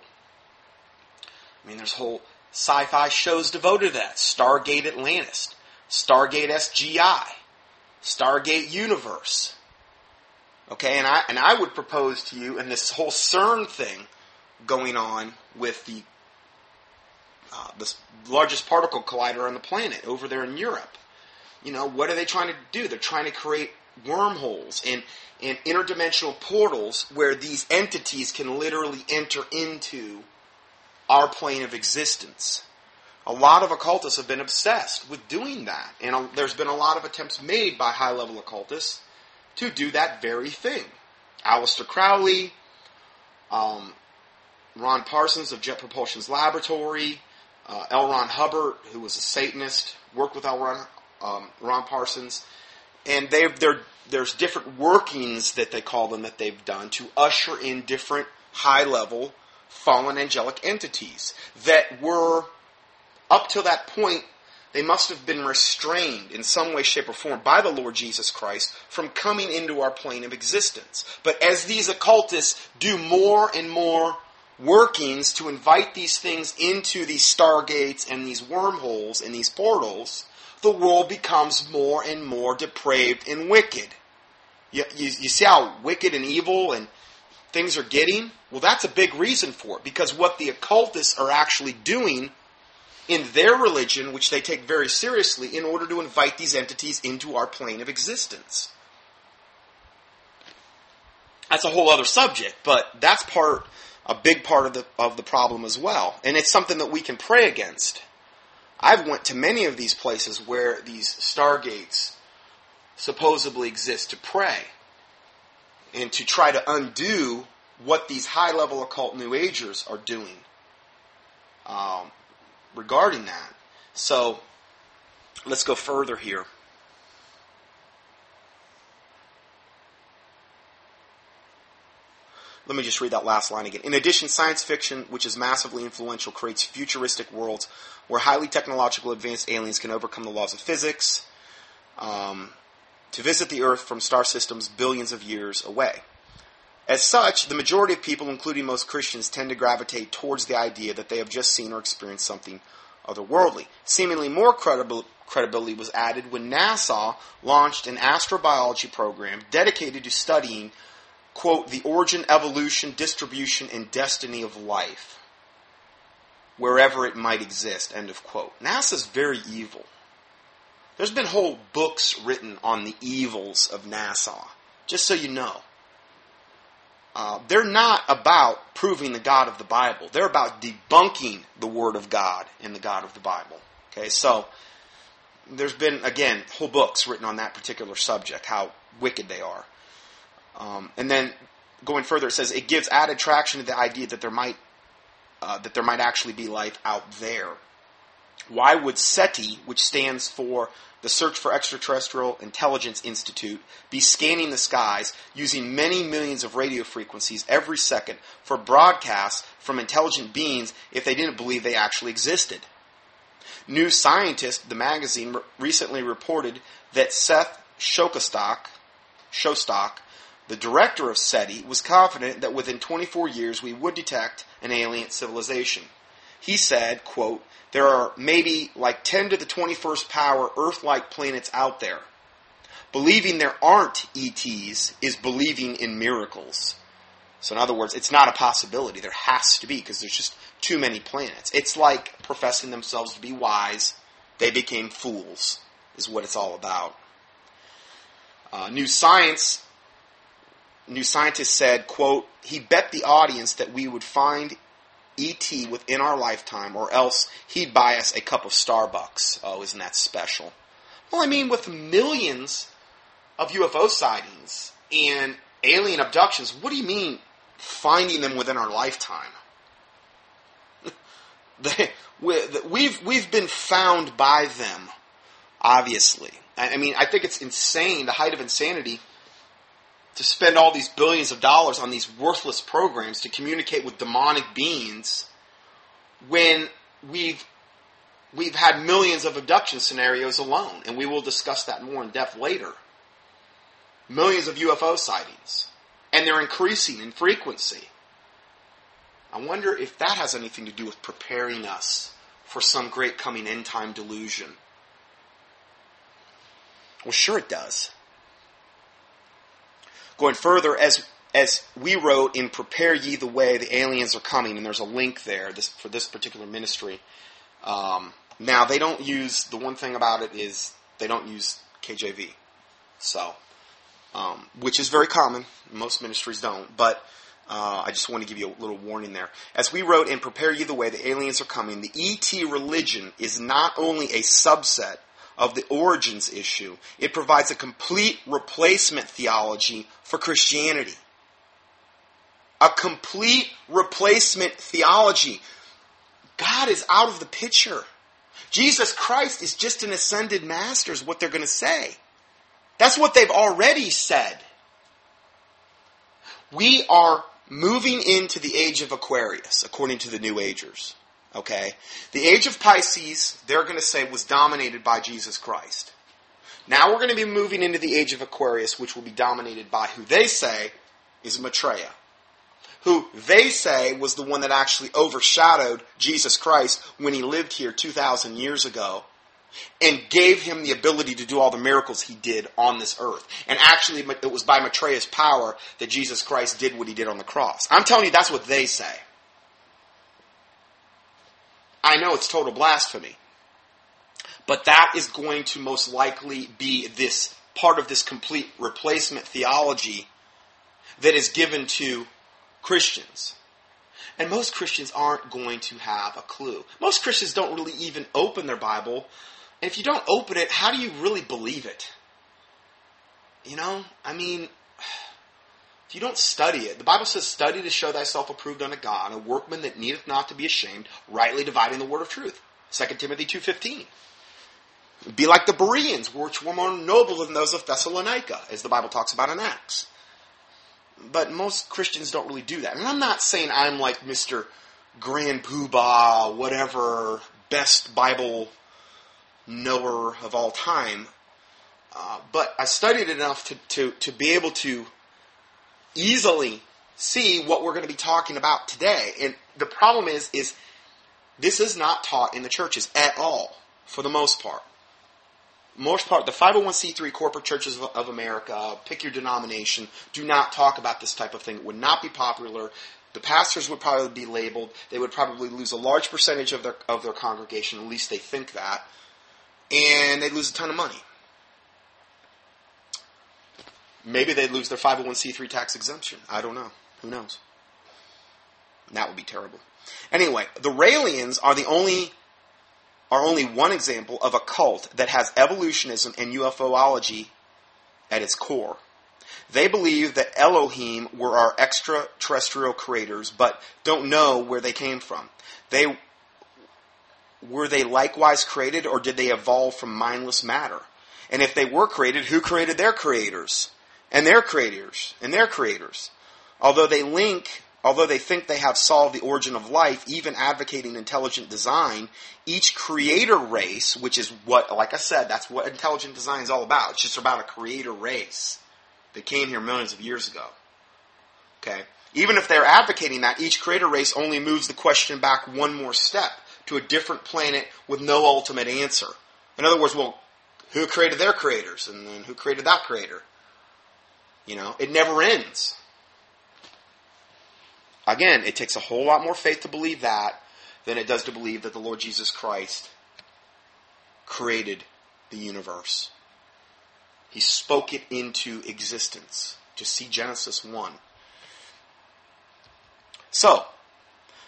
I mean, there's whole sci-fi shows devoted to that. Stargate Atlantis, Stargate SGI, Stargate Universe. Okay, and I and I would propose to you, and this whole CERN thing going on with the uh, the largest particle collider on the planet over there in Europe. You know, what are they trying to do? They're trying to create wormholes and and interdimensional portals where these entities can literally enter into our plane of existence a lot of occultists have been obsessed with doing that. And a, there's been a lot of attempts made by high level occultists to do that very thing. Aleister Crowley, um, Ron Parsons of Jet Propulsion's Laboratory, uh, L. Ron Hubbard, who was a Satanist, worked with L. Ron, um, Ron Parsons. And there's different workings that they call them that they've done to usher in different high level fallen angelic entities that were up till that point, they must have been restrained in some way, shape, or form by the Lord Jesus Christ from coming into our plane of existence. But as these occultists do more and more workings to invite these things into these stargates and these wormholes and these portals, the world becomes more and more depraved and wicked. You, you, you see how wicked and evil and things are getting? Well, that's a big reason for it because what the occultists are actually doing in their religion, which they take very seriously, in order to invite these entities into our plane of existence. That's a whole other subject, but that's part, a big part of the, of the problem as well. And it's something that we can pray against. I've went to many of these places where these stargates supposedly exist to pray and to try to undo what these high level occult New Agers are doing. Um, regarding that. So let's go further here. Let me just read that last line again. In addition, science fiction, which is massively influential, creates futuristic worlds where highly technological advanced aliens can overcome the laws of physics um, to visit the Earth from star systems billions of years away. As such, the majority of people, including most Christians, tend to gravitate towards the idea that they have just seen or experienced something otherworldly. Seemingly more credible, credibility was added when NASA launched an astrobiology program dedicated to studying, quote, the origin, evolution, distribution, and destiny of life, wherever it might exist, end of quote. NASA's very evil. There's been whole books written on the evils of NASA, just so you know. Uh, they're not about proving the God of the Bible. They're about debunking the Word of God and the God of the Bible. Okay, so there's been, again, whole books written on that particular subject, how wicked they are. Um, and then going further, it says it gives added traction to the idea that there might uh, that there might actually be life out there. Why would SETI, which stands for the Search for Extraterrestrial Intelligence Institute be scanning the skies using many millions of radio frequencies every second for broadcasts from intelligent beings if they didn't believe they actually existed. New Scientist, the magazine, recently reported that Seth Shostak, the director of SETI, was confident that within 24 years we would detect an alien civilization. He said, quote, there are maybe like 10 to the 21st power Earth-like planets out there. Believing there aren't ETs is believing in miracles. So in other words, it's not a possibility. There has to be because there's just too many planets. It's like professing themselves to be wise. They became fools is what it's all about. Uh, New Science, New Scientist said, quote, he bet the audience that we would find ET within our lifetime or else he'd buy us a cup of Starbucks. Oh, isn't that special? Well, I mean, with millions of UFO sightings and alien abductions, what do you mean finding them within our lifetime? we've, we've been found by them, obviously. I mean, I think it's insane, the height of insanity, to spend all these billions of dollars on these worthless programs to communicate with demonic beings when we've we've had millions of abduction scenarios alone, and we will discuss that more in depth later. Millions of UFO sightings, and they're increasing in frequency. I wonder if that has anything to do with preparing us for some great coming end time delusion. Well, sure it does. Going further, as as we wrote in "Prepare Ye the Way," the aliens are coming, and there's a link there this, for this particular ministry. Um, now they don't use the one thing about it is they don't use KJV, so um, which is very common. Most ministries don't, but uh, I just want to give you a little warning there. As we wrote in Prepare Ye the Way, the aliens are coming. The ET religion is not only a subset of the origins issue, it provides a complete replacement theology for Christianity. A complete replacement theology. God is out of the picture. Jesus Christ is just an ascended master, is what they're going to say. That's what they've already said. We are moving into the age of Aquarius, according to the New Agers. Okay? The age of Pisces, they're going to say, was dominated by Jesus Christ. Now we're going to be moving into the age of Aquarius, which will be dominated by who they say is Maitreya. Who they say was the one that actually overshadowed Jesus Christ when he lived here 2,000 years ago and gave him the ability to do all the miracles he did on this earth. And actually, it was by Maitreya's power that Jesus Christ did what he did on the cross. I'm telling you, that's what they say. I know it's total blasphemy. But that is going to most likely be this part of this complete replacement theology that is given to Christians. And most Christians aren't going to have a clue. Most Christians don't really even open their Bible. And if you don't open it, how do you really believe it? You know, I mean, if you don't study it, the Bible says, study to show thyself approved unto God, a workman that needeth not to be ashamed, rightly dividing the word of truth. 2 Timothy 2.15. Be like the Bereans, which were more noble than those of Thessalonica, as the Bible talks about in Acts. But most Christians don't really do that. And I'm not saying I'm like Mr. Grand Poobah, whatever, best Bible knower of all time. Uh, but I studied enough to, to, to be able to easily see what we're going to be talking about today. And the problem is, is this is not taught in the churches at all, for the most part. Most part, the 501c3 corporate churches of, of America, pick your denomination, do not talk about this type of thing. It would not be popular. The pastors would probably be labeled. They would probably lose a large percentage of their of their congregation. At least they think that, and they'd lose a ton of money. Maybe they'd lose their 501c3 tax exemption. I don't know. Who knows? That would be terrible. Anyway, the Raelians are the only are only one example of a cult that has evolutionism and UFOlogy at its core. They believe that Elohim were our extraterrestrial creators, but don't know where they came from. They were they likewise created, or did they evolve from mindless matter? And if they were created, who created their creators? And their creators and their creators. Although they link although they think they have solved the origin of life, even advocating intelligent design, each creator race, which is what, like I said, that's what intelligent design is all about. It's just about a creator race that came here millions of years ago. Okay? Even if they're advocating that, each creator race only moves the question back one more step to a different planet with no ultimate answer. In other words, well, who created their creators? And then who created that creator? You know, it never ends. Again, it takes a whole lot more faith to believe that than it does to believe that the Lord Jesus Christ created the universe. He spoke it into existence. Just see Genesis 1. So,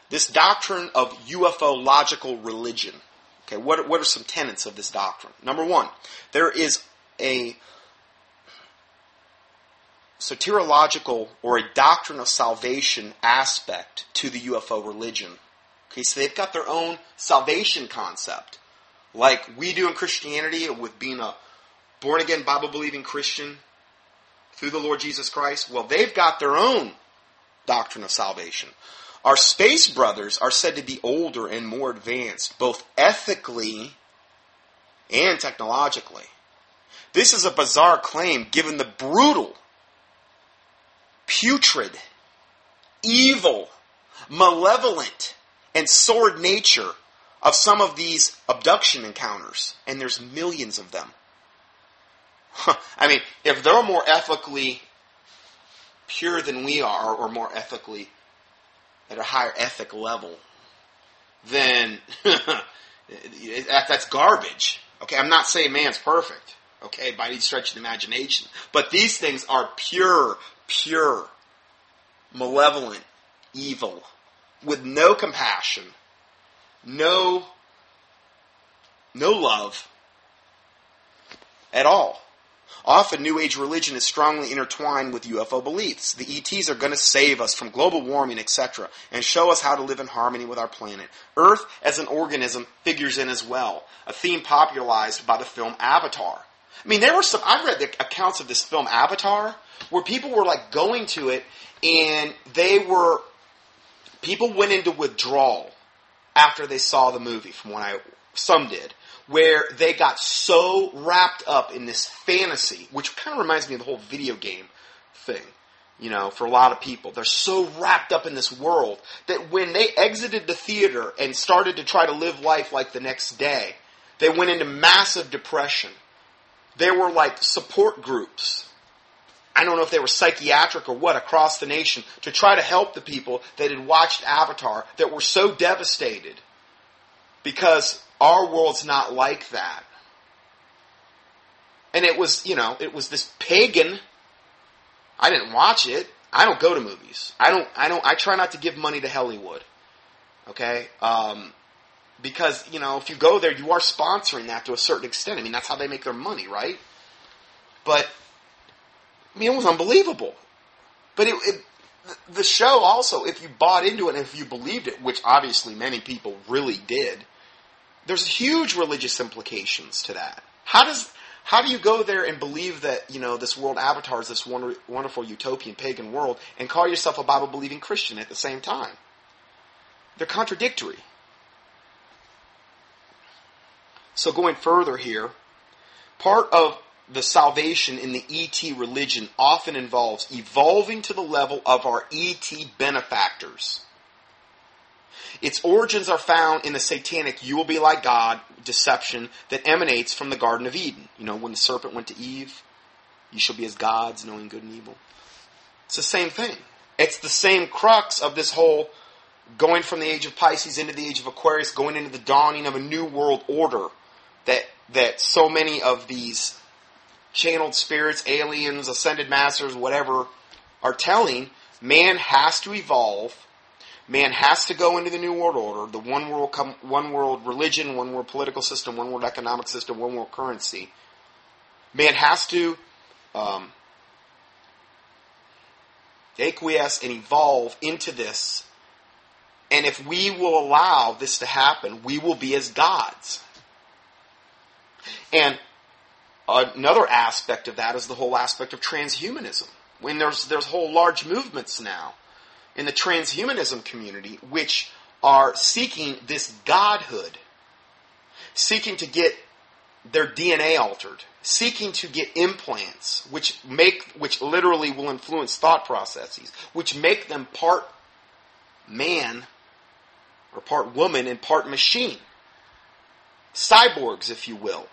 this doctrine of UFO logical religion. Okay, what, what are some tenets of this doctrine? Number one, there is a soteriological or a doctrine of salvation aspect to the UFO religion. Okay, so they've got their own salvation concept, like we do in Christianity with being a born again Bible believing Christian through the Lord Jesus Christ. Well, they've got their own doctrine of salvation. Our space brothers are said to be older and more advanced, both ethically and technologically. This is a bizarre claim given the brutal putrid, evil, malevolent, and sordid nature of some of these abduction encounters, and there's millions of them. I mean, if they're more ethically pure than we are, or more ethically at a higher ethic level, then that's garbage. Okay, I'm not saying man's perfect. Okay, by any stretch of the imagination, but these things are pure, pure, malevolent evil with no compassion, no no love at all. Often, New Age religion is strongly intertwined with UFO beliefs. The ETs are going to save us from global warming, etc., and show us how to live in harmony with our planet. Earth as an organism figures in as well, a theme popularized by the film Avatar. I mean, there were some, I've read the accounts of this film Avatar, where people were like going to it and they were people went into withdrawal after they saw the movie from what I some did where they got so wrapped up in this fantasy which kind of reminds me of the whole video game thing you know for a lot of people. They're so wrapped up in this world that when they exited the theater and started to try to live life like the next day they went into massive depression there were like support groups I don't know if they were psychiatric or what across the nation to try to help the people that had watched Avatar that were so devastated because our world's not like that. And it was, you know, it was this pagan. I didn't watch it. I don't go to movies. I don't, I don't, I try not to give money to Hollywood. Okay? Um, because, you know, if you go there, you are sponsoring that to a certain extent. I mean, that's how they make their money, right? But I mean, it was unbelievable. But it, it, the show also, if you bought into it and if you believed it, which obviously many people really did, there's huge religious implications to that. How does how do you go there and believe that you know this world avatar is this wonder, wonderful utopian pagan world and call yourself a Bible believing Christian at the same time? They're contradictory. So going further here, part of the salvation in the ET religion often involves evolving to the level of our ET benefactors. Its origins are found in the satanic you will be like God deception that emanates from the Garden of Eden. You know, when the serpent went to Eve, you shall be as gods, knowing good and evil. It's the same thing. It's the same crux of this whole going from the age of Pisces into the age of Aquarius, going into the dawning of a new world order that that so many of these channeled spirits, aliens, ascended masters, whatever, are telling man has to evolve. Man has to go into the new world order, the one world, one world religion, one world political system, one world economic system, one world currency. Man has to um, acquiesce and evolve into this. And if we will allow this to happen, we will be as gods. And Another aspect of that is the whole aspect of transhumanism. When there's there's whole large movements now in the transhumanism community, which are seeking this godhood, seeking to get their DNA altered, seeking to get implants, which make, which literally will influence thought processes, which make them part man or part woman and part machine. Cyborgs, if you will.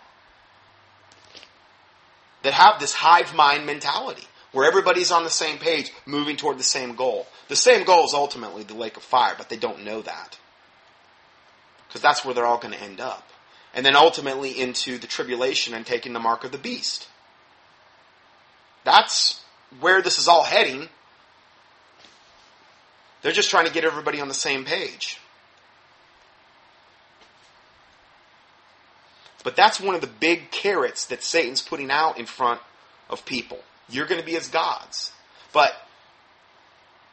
That have this hive mind mentality where everybody's on the same page, moving toward the same goal. The same goal is ultimately the lake of fire, but they don't know that. Because that's where they're all going to end up. And then ultimately into the tribulation and taking the mark of the beast. That's where this is all heading. They're just trying to get everybody on the same page. But that's one of the big carrots that Satan's putting out in front of people. You're going to be as gods. But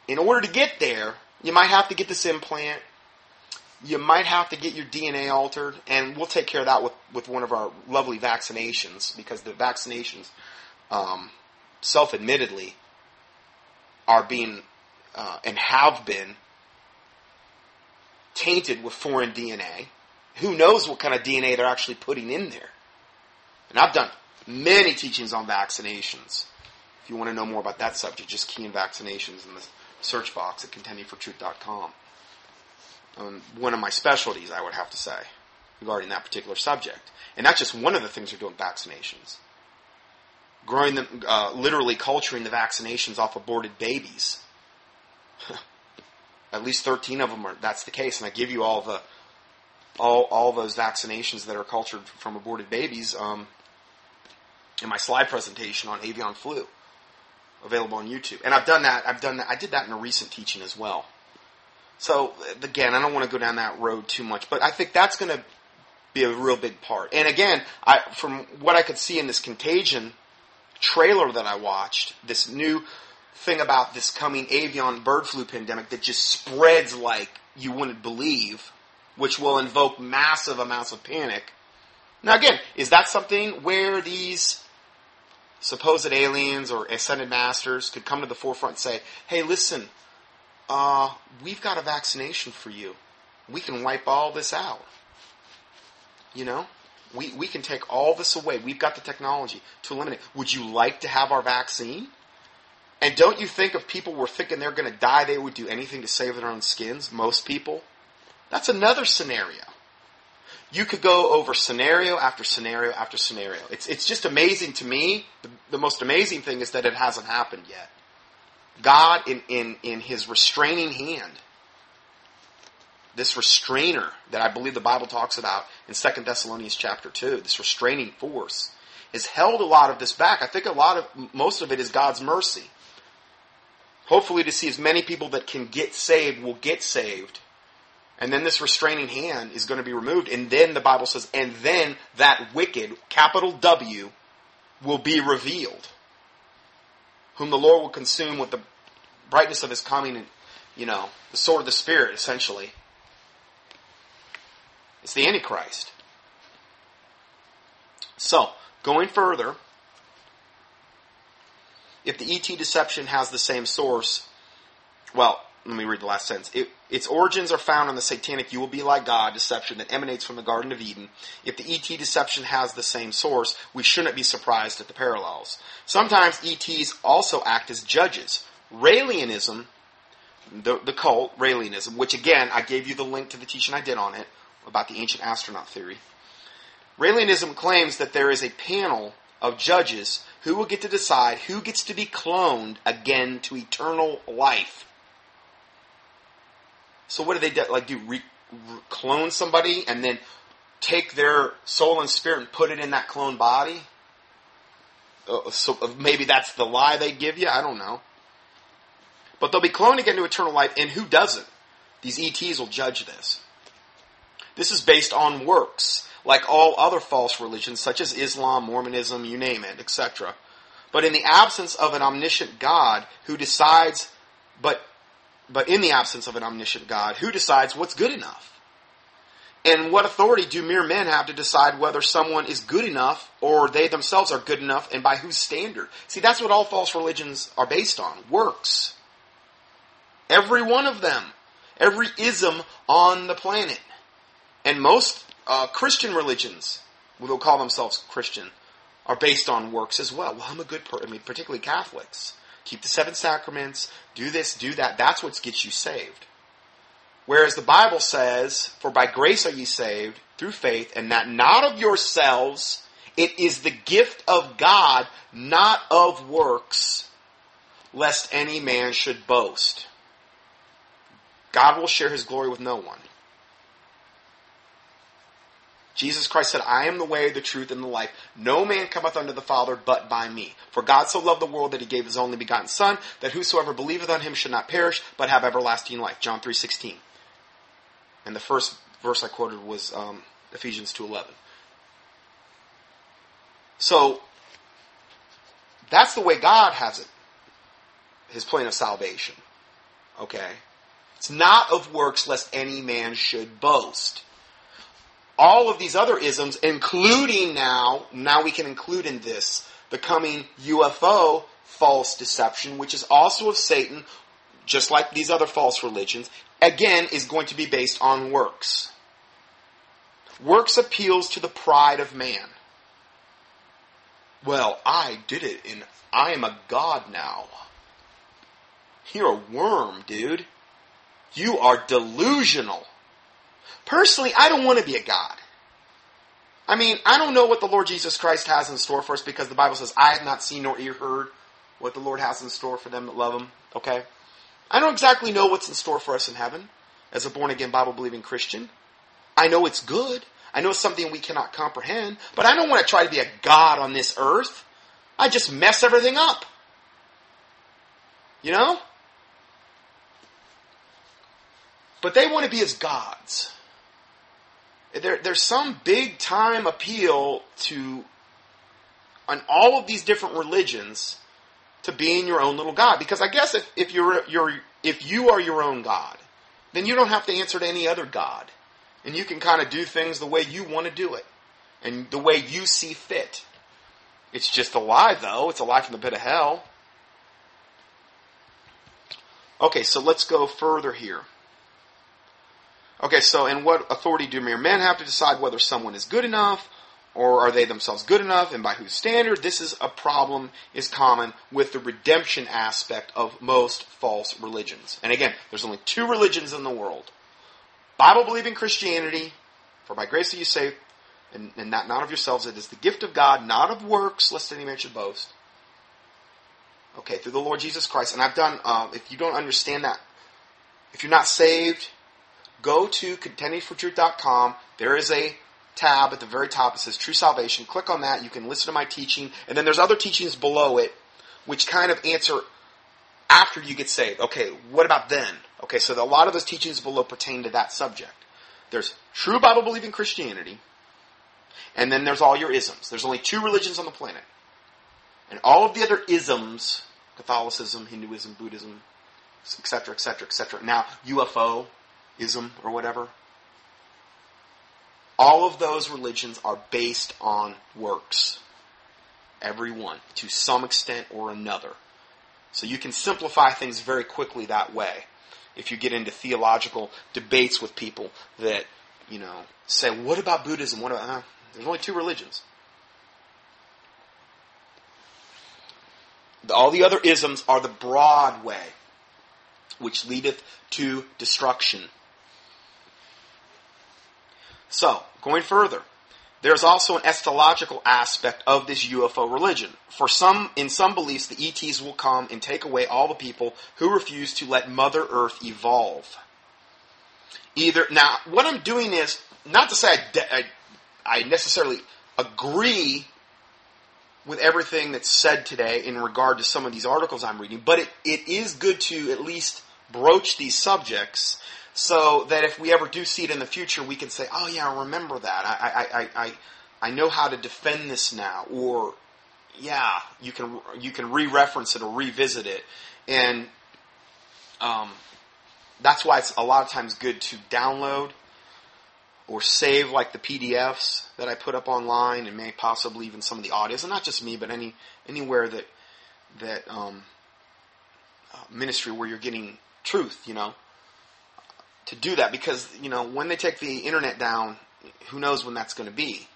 in order to get there, you might have to get this implant. You might have to get your DNA altered, and we'll take care of that with, with one of our lovely vaccinations because the vaccinations, um, self admittedly, are being uh, and have been tainted with foreign DNA. Who knows what kind of DNA they're actually putting in there? And I've done many teachings on vaccinations. If you want to know more about that subject, just key in vaccinations in the search box at contendingfortruth.com. Um, one of my specialties, I would have to say, regarding that particular subject. And that's just one of the things we're doing vaccinations. Growing them, uh, literally culturing the vaccinations off aborted babies. At least 13 of them are, that's the case. And I give you all the, all, all those vaccinations that are cultured from aborted babies, um, in my slide presentation on avian flu available on YouTube. And I've done that. I've done that. I did that in a recent teaching as well. So again, I don't want to go down that road too much, but I think that's going to be a real big part. And again, I, from what I could see in this contagion trailer that I watched, this new thing about this coming avian bird flu pandemic that just spreads like you wouldn't believe, which will invoke massive amounts of panic. Now again, is that something where these supposed aliens or ascended masters could come to the forefront and say, hey, listen, uh, we've got a vaccination for you. We can wipe all this out. You know? We, we can take all this away. We've got the technology to eliminate. Would you like to have our vaccine? And don't you think if people were thinking they're going to die, they would do anything to save their own skins? Most people. That's another scenario you could go over scenario after scenario after scenario. It's, it's just amazing to me. The, the most amazing thing is that it hasn't happened yet. God, in, in, in his restraining hand, this restrainer that I believe the Bible talks about in 2 Thessalonians chapter 2, this restraining force, has held a lot of this back. I think a lot of, most of it is God's mercy. Hopefully to see as many people that can get saved will get saved and then this restraining hand is going to be removed. And then the Bible says, and then that wicked, capital W, will be revealed. Whom the Lord will consume with the brightness of his coming and, you know, the sword of the Spirit, essentially. It's the Antichrist. So, going further, if the ET deception has the same source, well, let me read the last sentence. It, its origins are found in the satanic you will be like God deception that emanates from the Garden of Eden. If the ET deception has the same source, we shouldn't be surprised at the parallels. Sometimes ETs also act as judges. Raelianism, the, the cult, Raelianism, which again, I gave you the link to the teaching I did on it about the ancient astronaut theory. Raelianism claims that there is a panel of judges who will get to decide who gets to be cloned again to eternal life. So what do they do? Like do re- re- clone somebody and then take their soul and spirit and put it in that clone body? Uh, so uh, maybe that's the lie they give you. I don't know. But they'll be cloned again to eternal life, and who doesn't? These ETs will judge this. This is based on works, like all other false religions, such as Islam, Mormonism, you name it, etc. But in the absence of an omniscient God who decides, but but in the absence of an omniscient God, who decides what's good enough? And what authority do mere men have to decide whether someone is good enough or they themselves are good enough and by whose standard? See, that's what all false religions are based on works. Every one of them. Every ism on the planet. And most uh, Christian religions, they'll call themselves Christian, are based on works as well. Well, I'm a good person. I mean, particularly Catholics. Keep the seven sacraments, do this, do that. That's what gets you saved. Whereas the Bible says, For by grace are ye saved through faith, and that not of yourselves, it is the gift of God, not of works, lest any man should boast. God will share his glory with no one. Jesus Christ said, I am the way, the truth, and the life. No man cometh unto the Father but by me. For God so loved the world that he gave his only begotten Son, that whosoever believeth on him should not perish, but have everlasting life. John 3.16. And the first verse I quoted was um, Ephesians 2.11. So, that's the way God has it. His plan of salvation. Okay? It's not of works lest any man should boast all of these other isms, including now, now we can include in this the coming UFO false deception, which is also of Satan, just like these other false religions, again, is going to be based on works. Works appeals to the pride of man. Well, I did it, and I am a god now. You're a worm, dude. You are delusional. Personally, I don't want to be a God. I mean, I don't know what the Lord Jesus Christ has in store for us because the Bible says, I have not seen nor ear heard what the Lord has in store for them that love Him. Okay? I don't exactly know what's in store for us in heaven as a born again Bible believing Christian. I know it's good. I know it's something we cannot comprehend, but I don't want to try to be a God on this earth. I just mess everything up. You know? But they want to be as gods there, there's some big time appeal to on all of these different religions to being your own little god. Because I guess if, if you're, you're if you are your own god, then you don't have to answer to any other god. And you can kind of do things the way you want to do it. And the way you see fit. It's just a lie though. It's a lie from the pit of hell. Okay, so let's go further here. Okay, so and what authority do mere men have to decide whether someone is good enough or are they themselves good enough and by whose standard? This is a problem is common with the redemption aspect of most false religions. And again, there's only two religions in the world. Bible believing Christianity, for by grace are you saved, and, and not, not of yourselves, it is the gift of God, not of works, lest any man should boast. Okay, through the Lord Jesus Christ. And I've done, uh, if you don't understand that, if you're not saved, go to contendingfortruth.com. There is a tab at the very top. It says True Salvation. Click on that. You can listen to my teaching. And then there's other teachings below it which kind of answer after you get saved. Okay, what about then? Okay, so a lot of those teachings below pertain to that subject. There's true Bible believing Christianity, and then there's all your isms. There's only two religions on the planet. And all of the other isms, Catholicism, Hinduism, Buddhism, etc., etc., etc. Now, UFO, ism or whatever. All of those religions are based on works. Every one, to some extent or another. So you can simplify things very quickly that way. If you get into theological debates with people that, you know, say, what about Buddhism? What about, uh, there's only two religions. All the other isms are the broad way, which leadeth to destruction. So, going further, there's also an eschatological aspect of this UFO religion. For some, in some beliefs, the ETs will come and take away all the people who refuse to let Mother Earth evolve. Either now, what I'm doing is not to say I, de- I, I necessarily agree with everything that's said today in regard to some of these articles I'm reading, but it, it is good to at least broach these subjects so that if we ever do see it in the future, we can say, "Oh yeah, I remember that. I I I I, know how to defend this now." Or yeah, you can you can re-reference it or revisit it, and um, that's why it's a lot of times good to download or save like the PDFs that I put up online, and may possibly even some of the audios, and not just me, but any anywhere that that um, uh, ministry where you're getting truth, you know, to do that because, you know, when they take the internet down, who knows when that's going to be.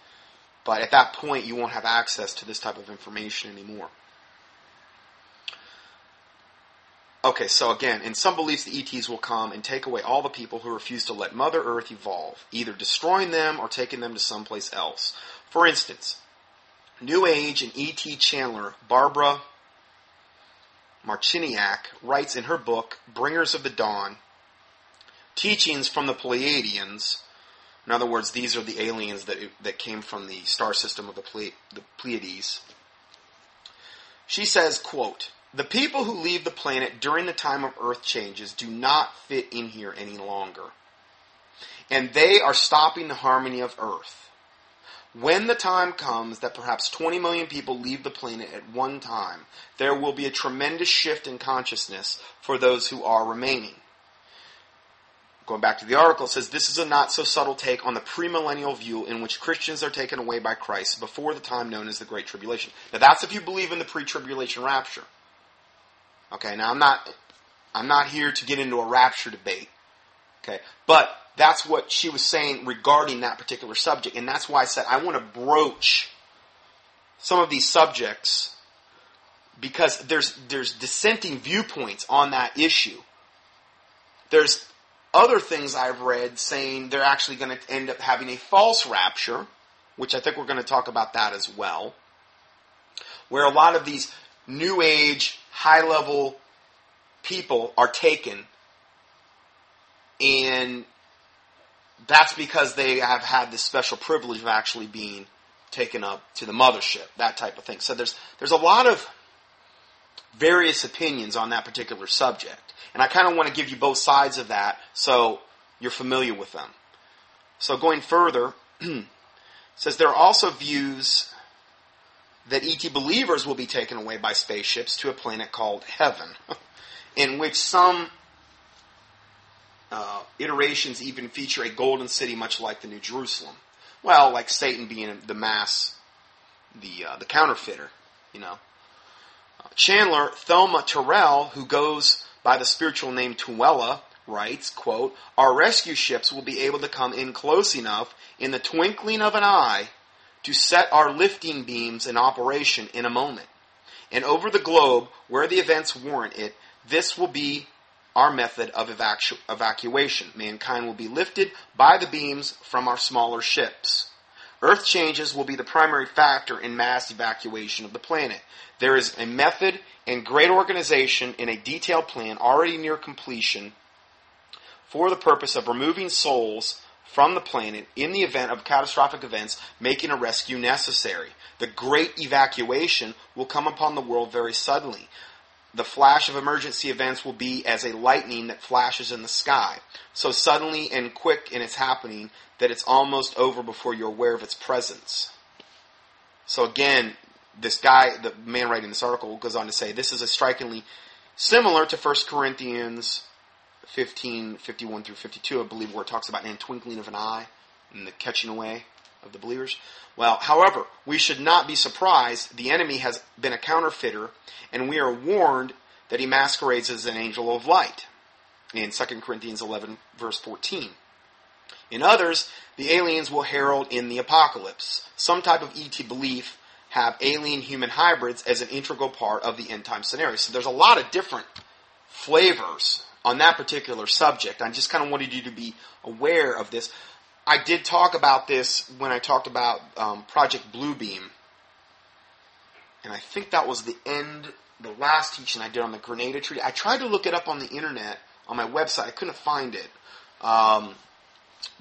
But at that point, you won't have access to this type of information anymore. Okay, so again, in some beliefs, the ETs will come and take away all the people who refuse to let Mother Earth evolve, either destroying them or taking them to someplace else. For instance, New Age and ET channeler Barbara Marciniak writes in her book, Bringers of the Dawn, Teachings from the Pleiadians. In other words, these are the aliens that, that came from the star system of the, Ple- the Pleiades. She says, quote, the people who leave the planet during the time of Earth changes do not fit in here any longer. And they are stopping the harmony of Earth. When the time comes that perhaps 20 million people leave the planet at one time, there will be a tremendous shift in consciousness for those who are remaining. Going back to the article, says this is a not so subtle take on the premillennial view in which Christians are taken away by Christ before the time known as the Great Tribulation. Now that's if you believe in the pre-tribulation rapture. Okay, now I'm not I'm not here to get into a rapture debate. Okay, but that's what she was saying regarding that particular subject, and that's why I said I want to broach some of these subjects because there's there's dissenting viewpoints on that issue. There's other things I've read saying they're actually going to end up having a false rapture, which I think we're going to talk about that as well, where a lot of these new age, high level people are taken and that's because they have had this special privilege of actually being taken up to the mothership, that type of thing. So there's there's a lot of various opinions on that particular subject. And I kind of want to give you both sides of that so you're familiar with them. So going further, says there are also views that ET believers will be taken away by spaceships to a planet called Heaven, in which some uh, iterations even feature a golden city, much like the New Jerusalem. Well, like Satan being the mass, the uh, the counterfeiter, you know. Uh, channeler Thelma Terrell, who goes by the spiritual name Tuella, writes, quote, Our rescue ships will be able to come in close enough in the twinkling of an eye to set our lifting beams in operation in a moment. And over the globe, where the events warrant it, this will be our method of evacu- evacuation. Mankind will be lifted by the beams from our smaller ships. Earth changes will be the primary factor in mass evacuation of the planet. There is a method and great organization in a detailed plan already near completion for the purpose of removing souls from the planet in the event of catastrophic events, making a rescue necessary. The great evacuation will come upon the world very suddenly the flash of emergency events will be as a lightning that flashes in the sky. So suddenly and quick in its happening that it's almost over before you're aware of its presence. So again, this guy, the man writing this article, goes on to say this is a strikingly similar to 1 Corinthians 15, 51 through 52, I believe, where it talks about in twinkling of an eye and the catching away of the believers. Well, however, we should not be surprised. The enemy has been a counterfeiter, and we are warned that he masquerades as an angel of light in 2 Corinthians 11, verse 14. In others, the aliens will herald in the apocalypse. Some type of ET belief have alien human hybrids as an integral part of the end time scenario. So there's a lot of different flavors on that particular subject. I just kind of wanted you to be aware of this. I did talk about this when I talked about um, Project Bluebeam, and I think that was the end, the last teaching I did on the Greada Treaty. I tried to look it up on the internet on my website. I couldn't find it, um,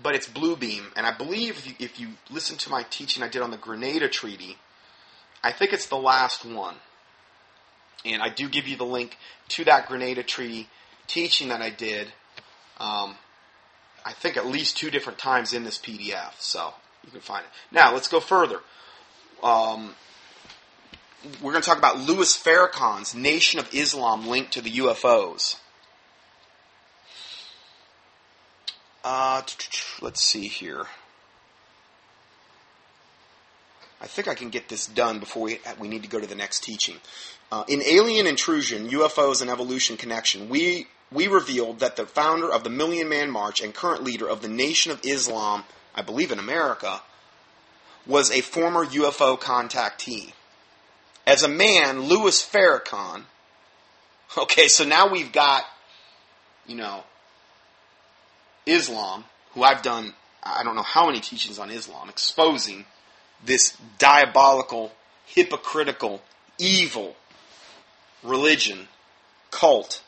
but it's Bluebeam, and I believe if you, if you listen to my teaching I did on the Greada Treaty, I think it's the last one, and I do give you the link to that Greada Treaty teaching that I did. Um, I think at least two different times in this PDF, so you can find it. Now let's go further. Um, we're going to talk about Louis Farrakhan's Nation of Islam linked to the UFOs. Uh, let's see here. I think I can get this done before we, we need to go to the next teaching. Uh, in Alien Intrusion, UFOs and Evolution Connection, we we revealed that the founder of the Million Man March and current leader of the Nation of Islam, I believe in America, was a former UFO contactee. As a man, Louis Farrakhan, okay, so now we've got, you know, Islam, who I've done, I don't know how many teachings on Islam, exposing this diabolical, hypocritical, evil religion, cult,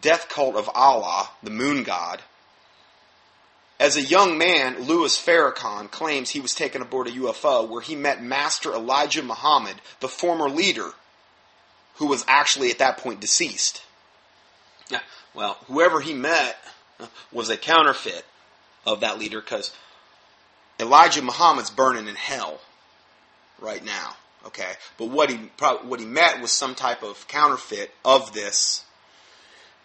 death cult of Allah, the moon god. As a young man, Louis Farrakhan claims he was taken aboard a UFO where he met Master Elijah Muhammad, the former leader, who was actually at that point deceased. Yeah, well, whoever he met was a counterfeit of that leader because Elijah Muhammad's burning in hell right now. Okay, but what he what he met was some type of counterfeit of this.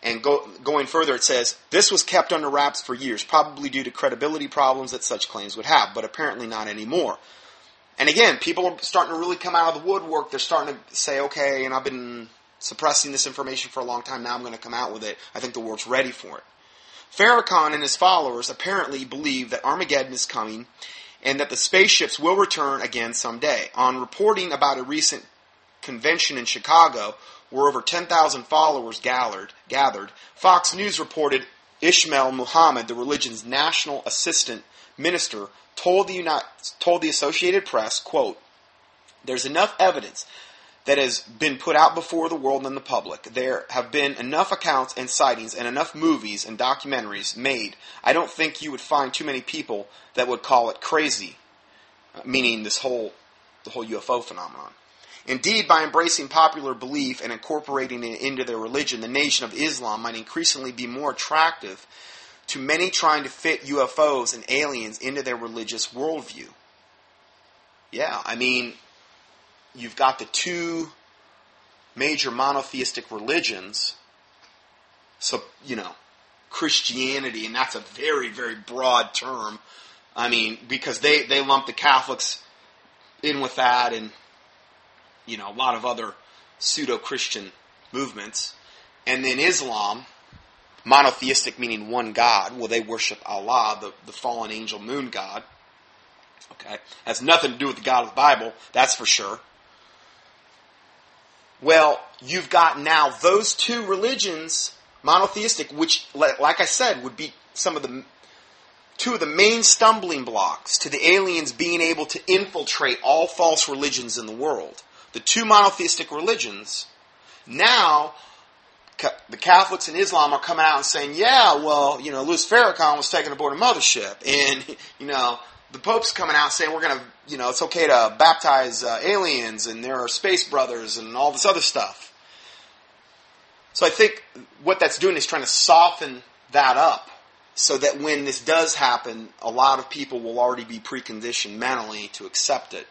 And go, going further, it says this was kept under wraps for years, probably due to credibility problems that such claims would have, but apparently not anymore. And again, people are starting to really come out of the woodwork. They're starting to say, okay, and I've been suppressing this information for a long time. Now I'm going to come out with it. I think the world's ready for it. Farrakhan and his followers apparently believe that Armageddon is coming and that the spaceships will return again someday. On reporting about a recent convention in Chicago where over 10,000 followers gathered, gathered, Fox News reported Ishmael Muhammad, the religion's national assistant minister, told the, United, told the Associated Press, quote, There's enough evidence that has been put out before the world and the public. There have been enough accounts and sightings and enough movies and documentaries made. I don't think you would find too many people that would call it crazy, meaning this whole the whole UFO phenomenon. Indeed, by embracing popular belief and incorporating it into their religion, the Nation of Islam might increasingly be more attractive to many trying to fit UFOs and aliens into their religious worldview. Yeah, I mean, you've got the two major monotheistic religions. So, you know, Christianity, and that's a very, very broad term. I mean, because they, they lump the Catholics in with that and, you know, a lot of other pseudo Christian movements. And then Islam, monotheistic meaning one God. Well, they worship Allah, the, the fallen angel moon god. Okay? Has nothing to do with the God of the Bible, that's for sure. Well, you've got now those two religions, monotheistic, which, like I said, would be some of the two of the main stumbling blocks to the aliens being able to infiltrate all false religions in the world. The two monotheistic religions. Now, the Catholics and Islam are coming out and saying, yeah, well, you know, Louis Farrakhan was taken aboard a mothership. And, you know, the Pope's coming out saying we're going to, you know, it's okay to baptize uh, aliens and there are space brothers and all this other stuff. So I think what that's doing is trying to soften that up so that when this does happen, a lot of people will already be preconditioned mentally to accept it.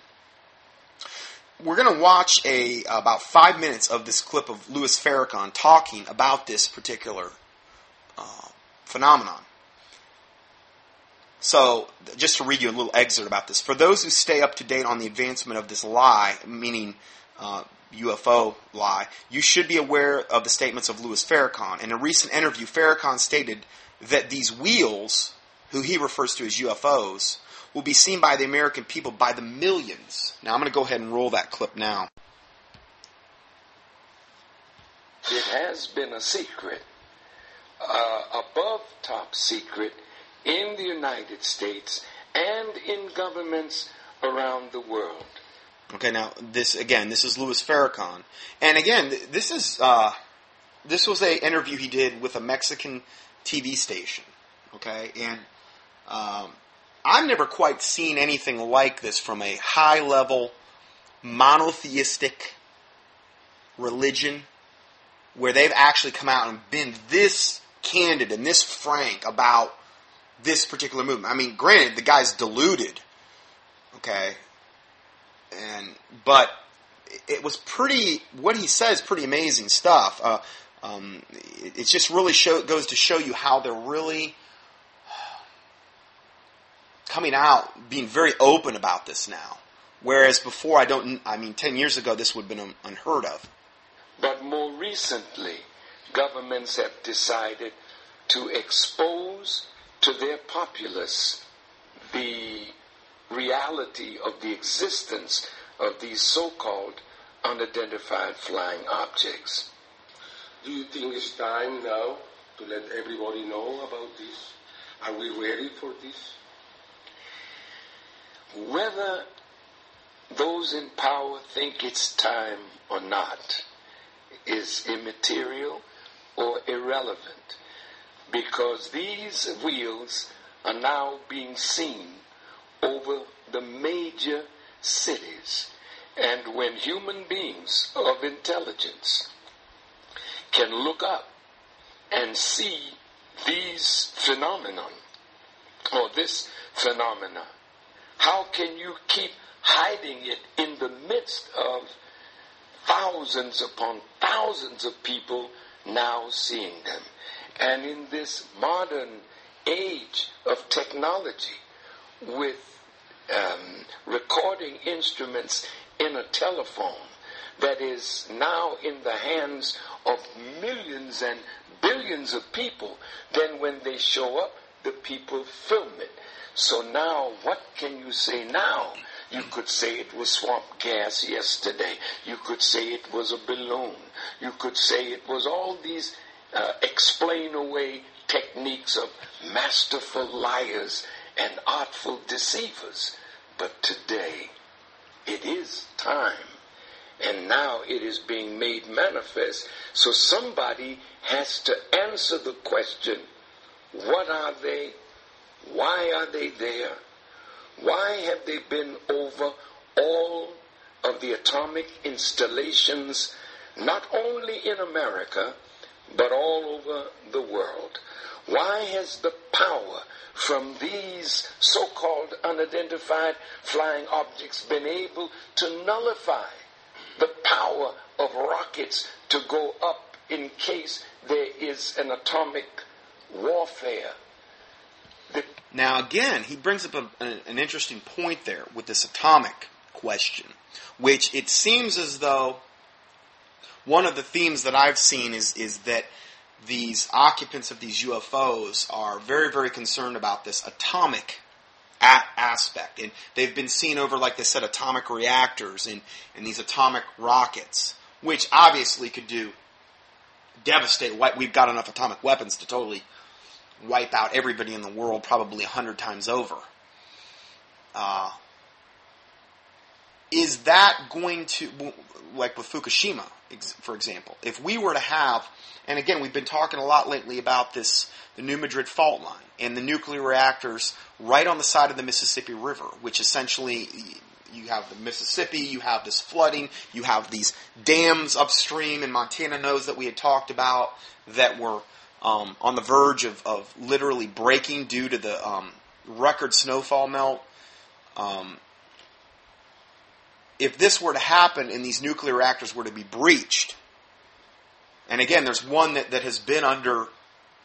We're going to watch a about five minutes of this clip of Louis Farrakhan talking about this particular uh, phenomenon. So, just to read you a little excerpt about this. For those who stay up to date on the advancement of this lie, meaning uh, UFO lie, you should be aware of the statements of Louis Farrakhan. In a recent interview, Farrakhan stated that these wheels, who he refers to as UFOs, will be seen by the American people by the millions. Now, I'm going to go ahead and roll that clip now.
It has been a secret, uh, above top secret in the United States and in governments around the world.
Okay, now this again, this is Louis Farrakhan, and again, this is uh, this was a interview he did with a Mexican TV station. Okay, and um, I've never quite seen anything like this from a high level monotheistic religion where they've actually come out and been this candid and this frank about this particular movement. I mean, granted, the guy's deluded, okay, and but it was pretty. What he says, pretty amazing stuff. Uh, um, it, it, just really show, goes to show you how they're really coming out, being very open about this now. Whereas before, I don't. I mean, ten years ago, this would have been unheard of.
But more recently, governments have decided to expose to their populace the reality of the existence of these so-called unidentified flying objects.
Do you think it's time now to let everybody know about this? Are we ready for this?
Whether those in power think it's time or not is immaterial or irrelevant because these wheels are now being seen over the major cities. And when human beings of intelligence can look up and see these phenomenon or this phenomena, how can you keep hiding it in the midst of thousands upon thousands of people now seeing them? And in this modern age of technology, with um, recording instruments in a telephone that is now in the hands of millions and billions of people, then when they show up, the people film it. So now, what can you say now? You could say it was swamp gas yesterday. You could say it was a balloon. You could say it was all these uh, explain away techniques of masterful liars and artful deceivers. But today, it is time. And now it is being made manifest. So somebody has to answer the question what are they? Why are they there? Why have they been over all of the atomic installations, not only in America, but all over the world? Why has the power from these so called unidentified flying objects been able to nullify the power of rockets to go up in case there is an atomic warfare? The
Now, again, he brings up a, a- an interesting point there with this atomic question, which it seems as though one of the themes that I've seen is, is that these occupants of these UFOs are very, very concerned about this atomic aspect. And they've been seen over, like they said, atomic reactors and, and these atomic rockets, which obviously could do devastate. We've got enough atomic weapons to totally wipe out everybody in the world probably a hundred times over. Uh, is that going to, like with Fukushima, for example, if we were to have, and again, we've been talking a lot lately about this, the New Madrid fault line and the nuclear reactors right on the side of the Mississippi River, which essentially you have the Mississippi, you have this flooding, you have these dams upstream, and Montana knows that we had talked about that were um, on the verge of, of literally breaking due to the um, record snowfall melt. Um, if this were to happen and these nuclear reactors were to be breached, and again, there's one that, that has been under,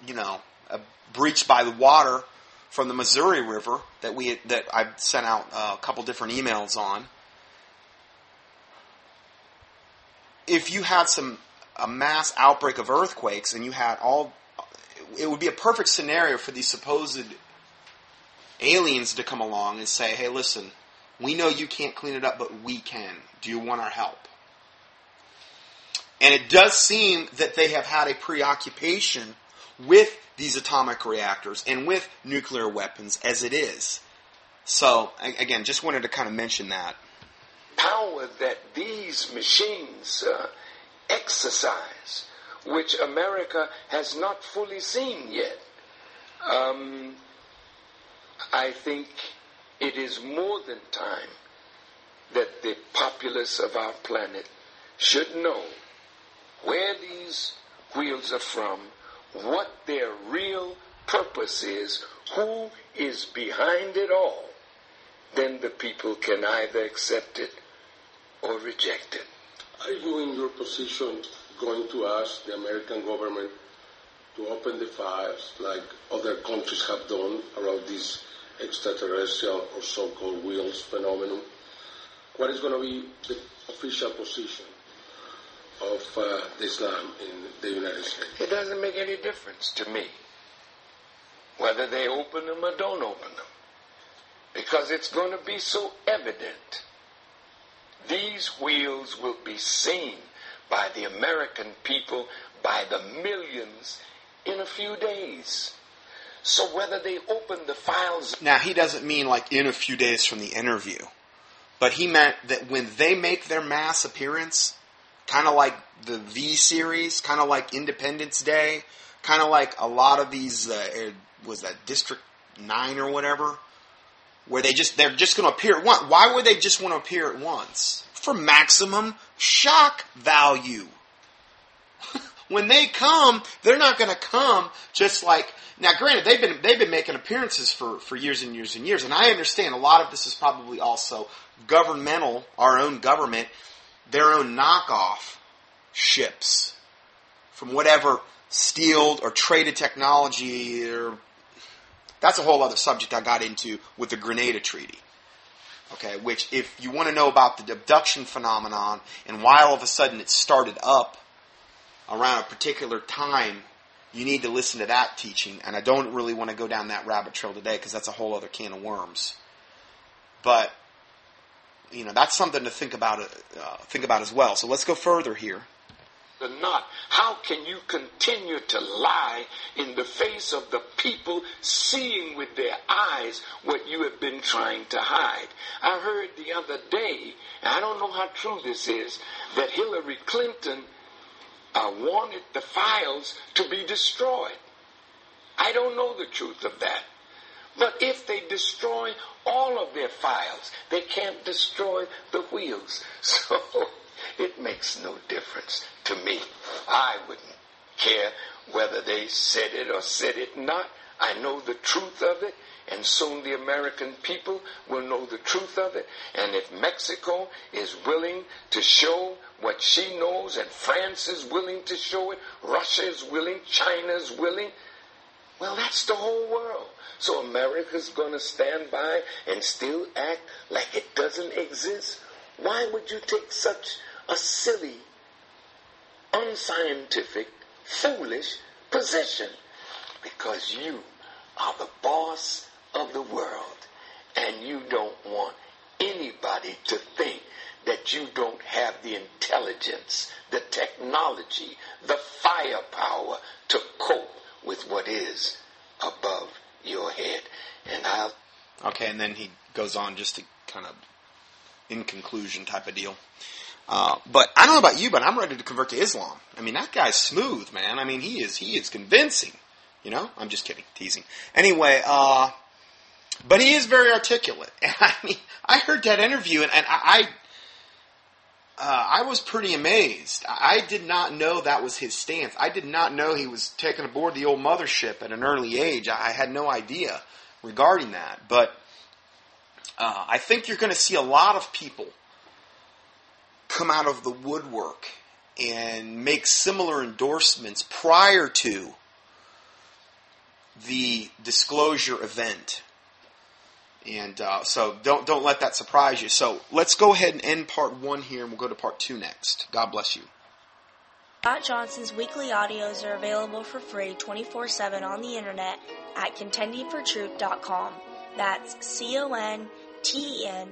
you know, a breached by the water from the Missouri River that we that I've sent out a couple different emails on. If you had some a mass outbreak of earthquakes and you had all, it would be a perfect scenario for these supposed aliens to come along and say, "Hey, listen, we know you can't clean it up, but we can. Do you want our help?" And it does seem that they have had a preoccupation with these atomic reactors and with nuclear weapons as it is. So, again, just wanted to kind of mention that.
power that these machines uh, exercise, which America has not fully seen yet. Um, I think it is more than time that the populace of our planet should know where these wheels are from, what their real purpose is, who is behind it all, then the people can either accept it or reject it.
Are you in your position going to ask the American government to open the files like other countries have done around this extraterrestrial or so-called wheels phenomenon? What is going to be the official position of uh, Islam in the United States.
It doesn't make any difference to me whether they open them or don't open them because it's going to be so evident. These wheels will be seen by the American people by the millions in a few days. So whether they open the files.
Now, he doesn't mean like in a few days from the interview, but he meant that when they make their mass appearance, kind of like the V series, kind of like Independence Day, kind of like a lot of these, uh, was that District 9 or whatever, where they just, they're just going to appear at once. Why would they just want to appear at once? For maximum shock value. when they come, they're not going to come just like now. Granted, they've been they've been making appearances for for years and years and years, and I understand a lot of this is probably also governmental, our own government, their own knockoff ships from whatever stealed or traded technology or that's a whole other subject I got into with the Greada Treaty. Okay, which if you want to know about the abduction phenomenon and why all of a sudden it started up around a particular time, you need to listen to that teaching. And I don't really want to go down that rabbit trail today because that's a whole other can of worms. But you know that's something to think about. Uh, think about as well. So let's go further here
or not, how can you continue to lie in the face of the people seeing with their eyes what you have been trying to hide? I heard the other day, and I don't know how true this is, that Hillary Clinton uh, wanted the files to be destroyed. I don't know the truth of that. But if they destroy all of their files, they can't destroy the wheels. So it makes no difference to me. I wouldn't care whether they said it or said it not. I know the truth of it, and soon the American people will know the truth of it. And if Mexico is willing to show what she knows, and France is willing to show it, Russia is willing, China is willing, well, that's the whole world. So America's going to stand by and still act like it doesn't exist? Why would you take such a silly, unscientific, foolish position because you are the boss of the world and you don't want anybody to think that you don't have the intelligence, the technology, the firepower to cope with what is above your head. And I'll.
Okay, and then he goes on just to kind of, in conclusion, type of deal. Uh, but I don't know about you, but I'm ready to convert to Islam. I mean, that guy's smooth, man. I mean, he is he is convincing. You know, I'm just kidding, teasing. Anyway, uh, but he is very articulate. And I mean, I heard that interview, and, and I. Uh, I was pretty amazed. I did not know that was his stance. I did not know he was taking aboard the old mothership at an early age. I had no idea regarding that. But uh, I think you're going to see a lot of people come out of the woodwork and make similar endorsements prior to the disclosure event. And uh, so don't don't let that surprise you. So let's go ahead and end part one here, and we'll go to part two next. God bless you.
Scott Johnson's weekly audios are available for free 24 7 on the internet at contendingfortruth.com. That's C O N T E N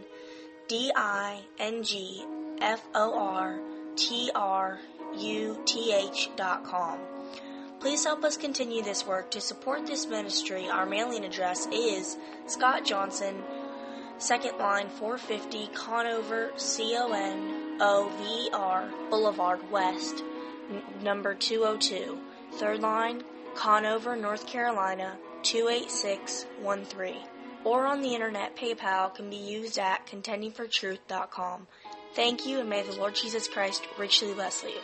D I N G F O R T R U T H dot com. Please help us continue this work. To support this ministry, our mailing address is Scott Johnson, second line 450 Conover, C O N O V R Boulevard West, n- number 202. Third line, Conover, North Carolina 28613. Or on the internet, PayPal can be used at contendingfortruth.com. Thank you, and may the Lord Jesus Christ richly bless you.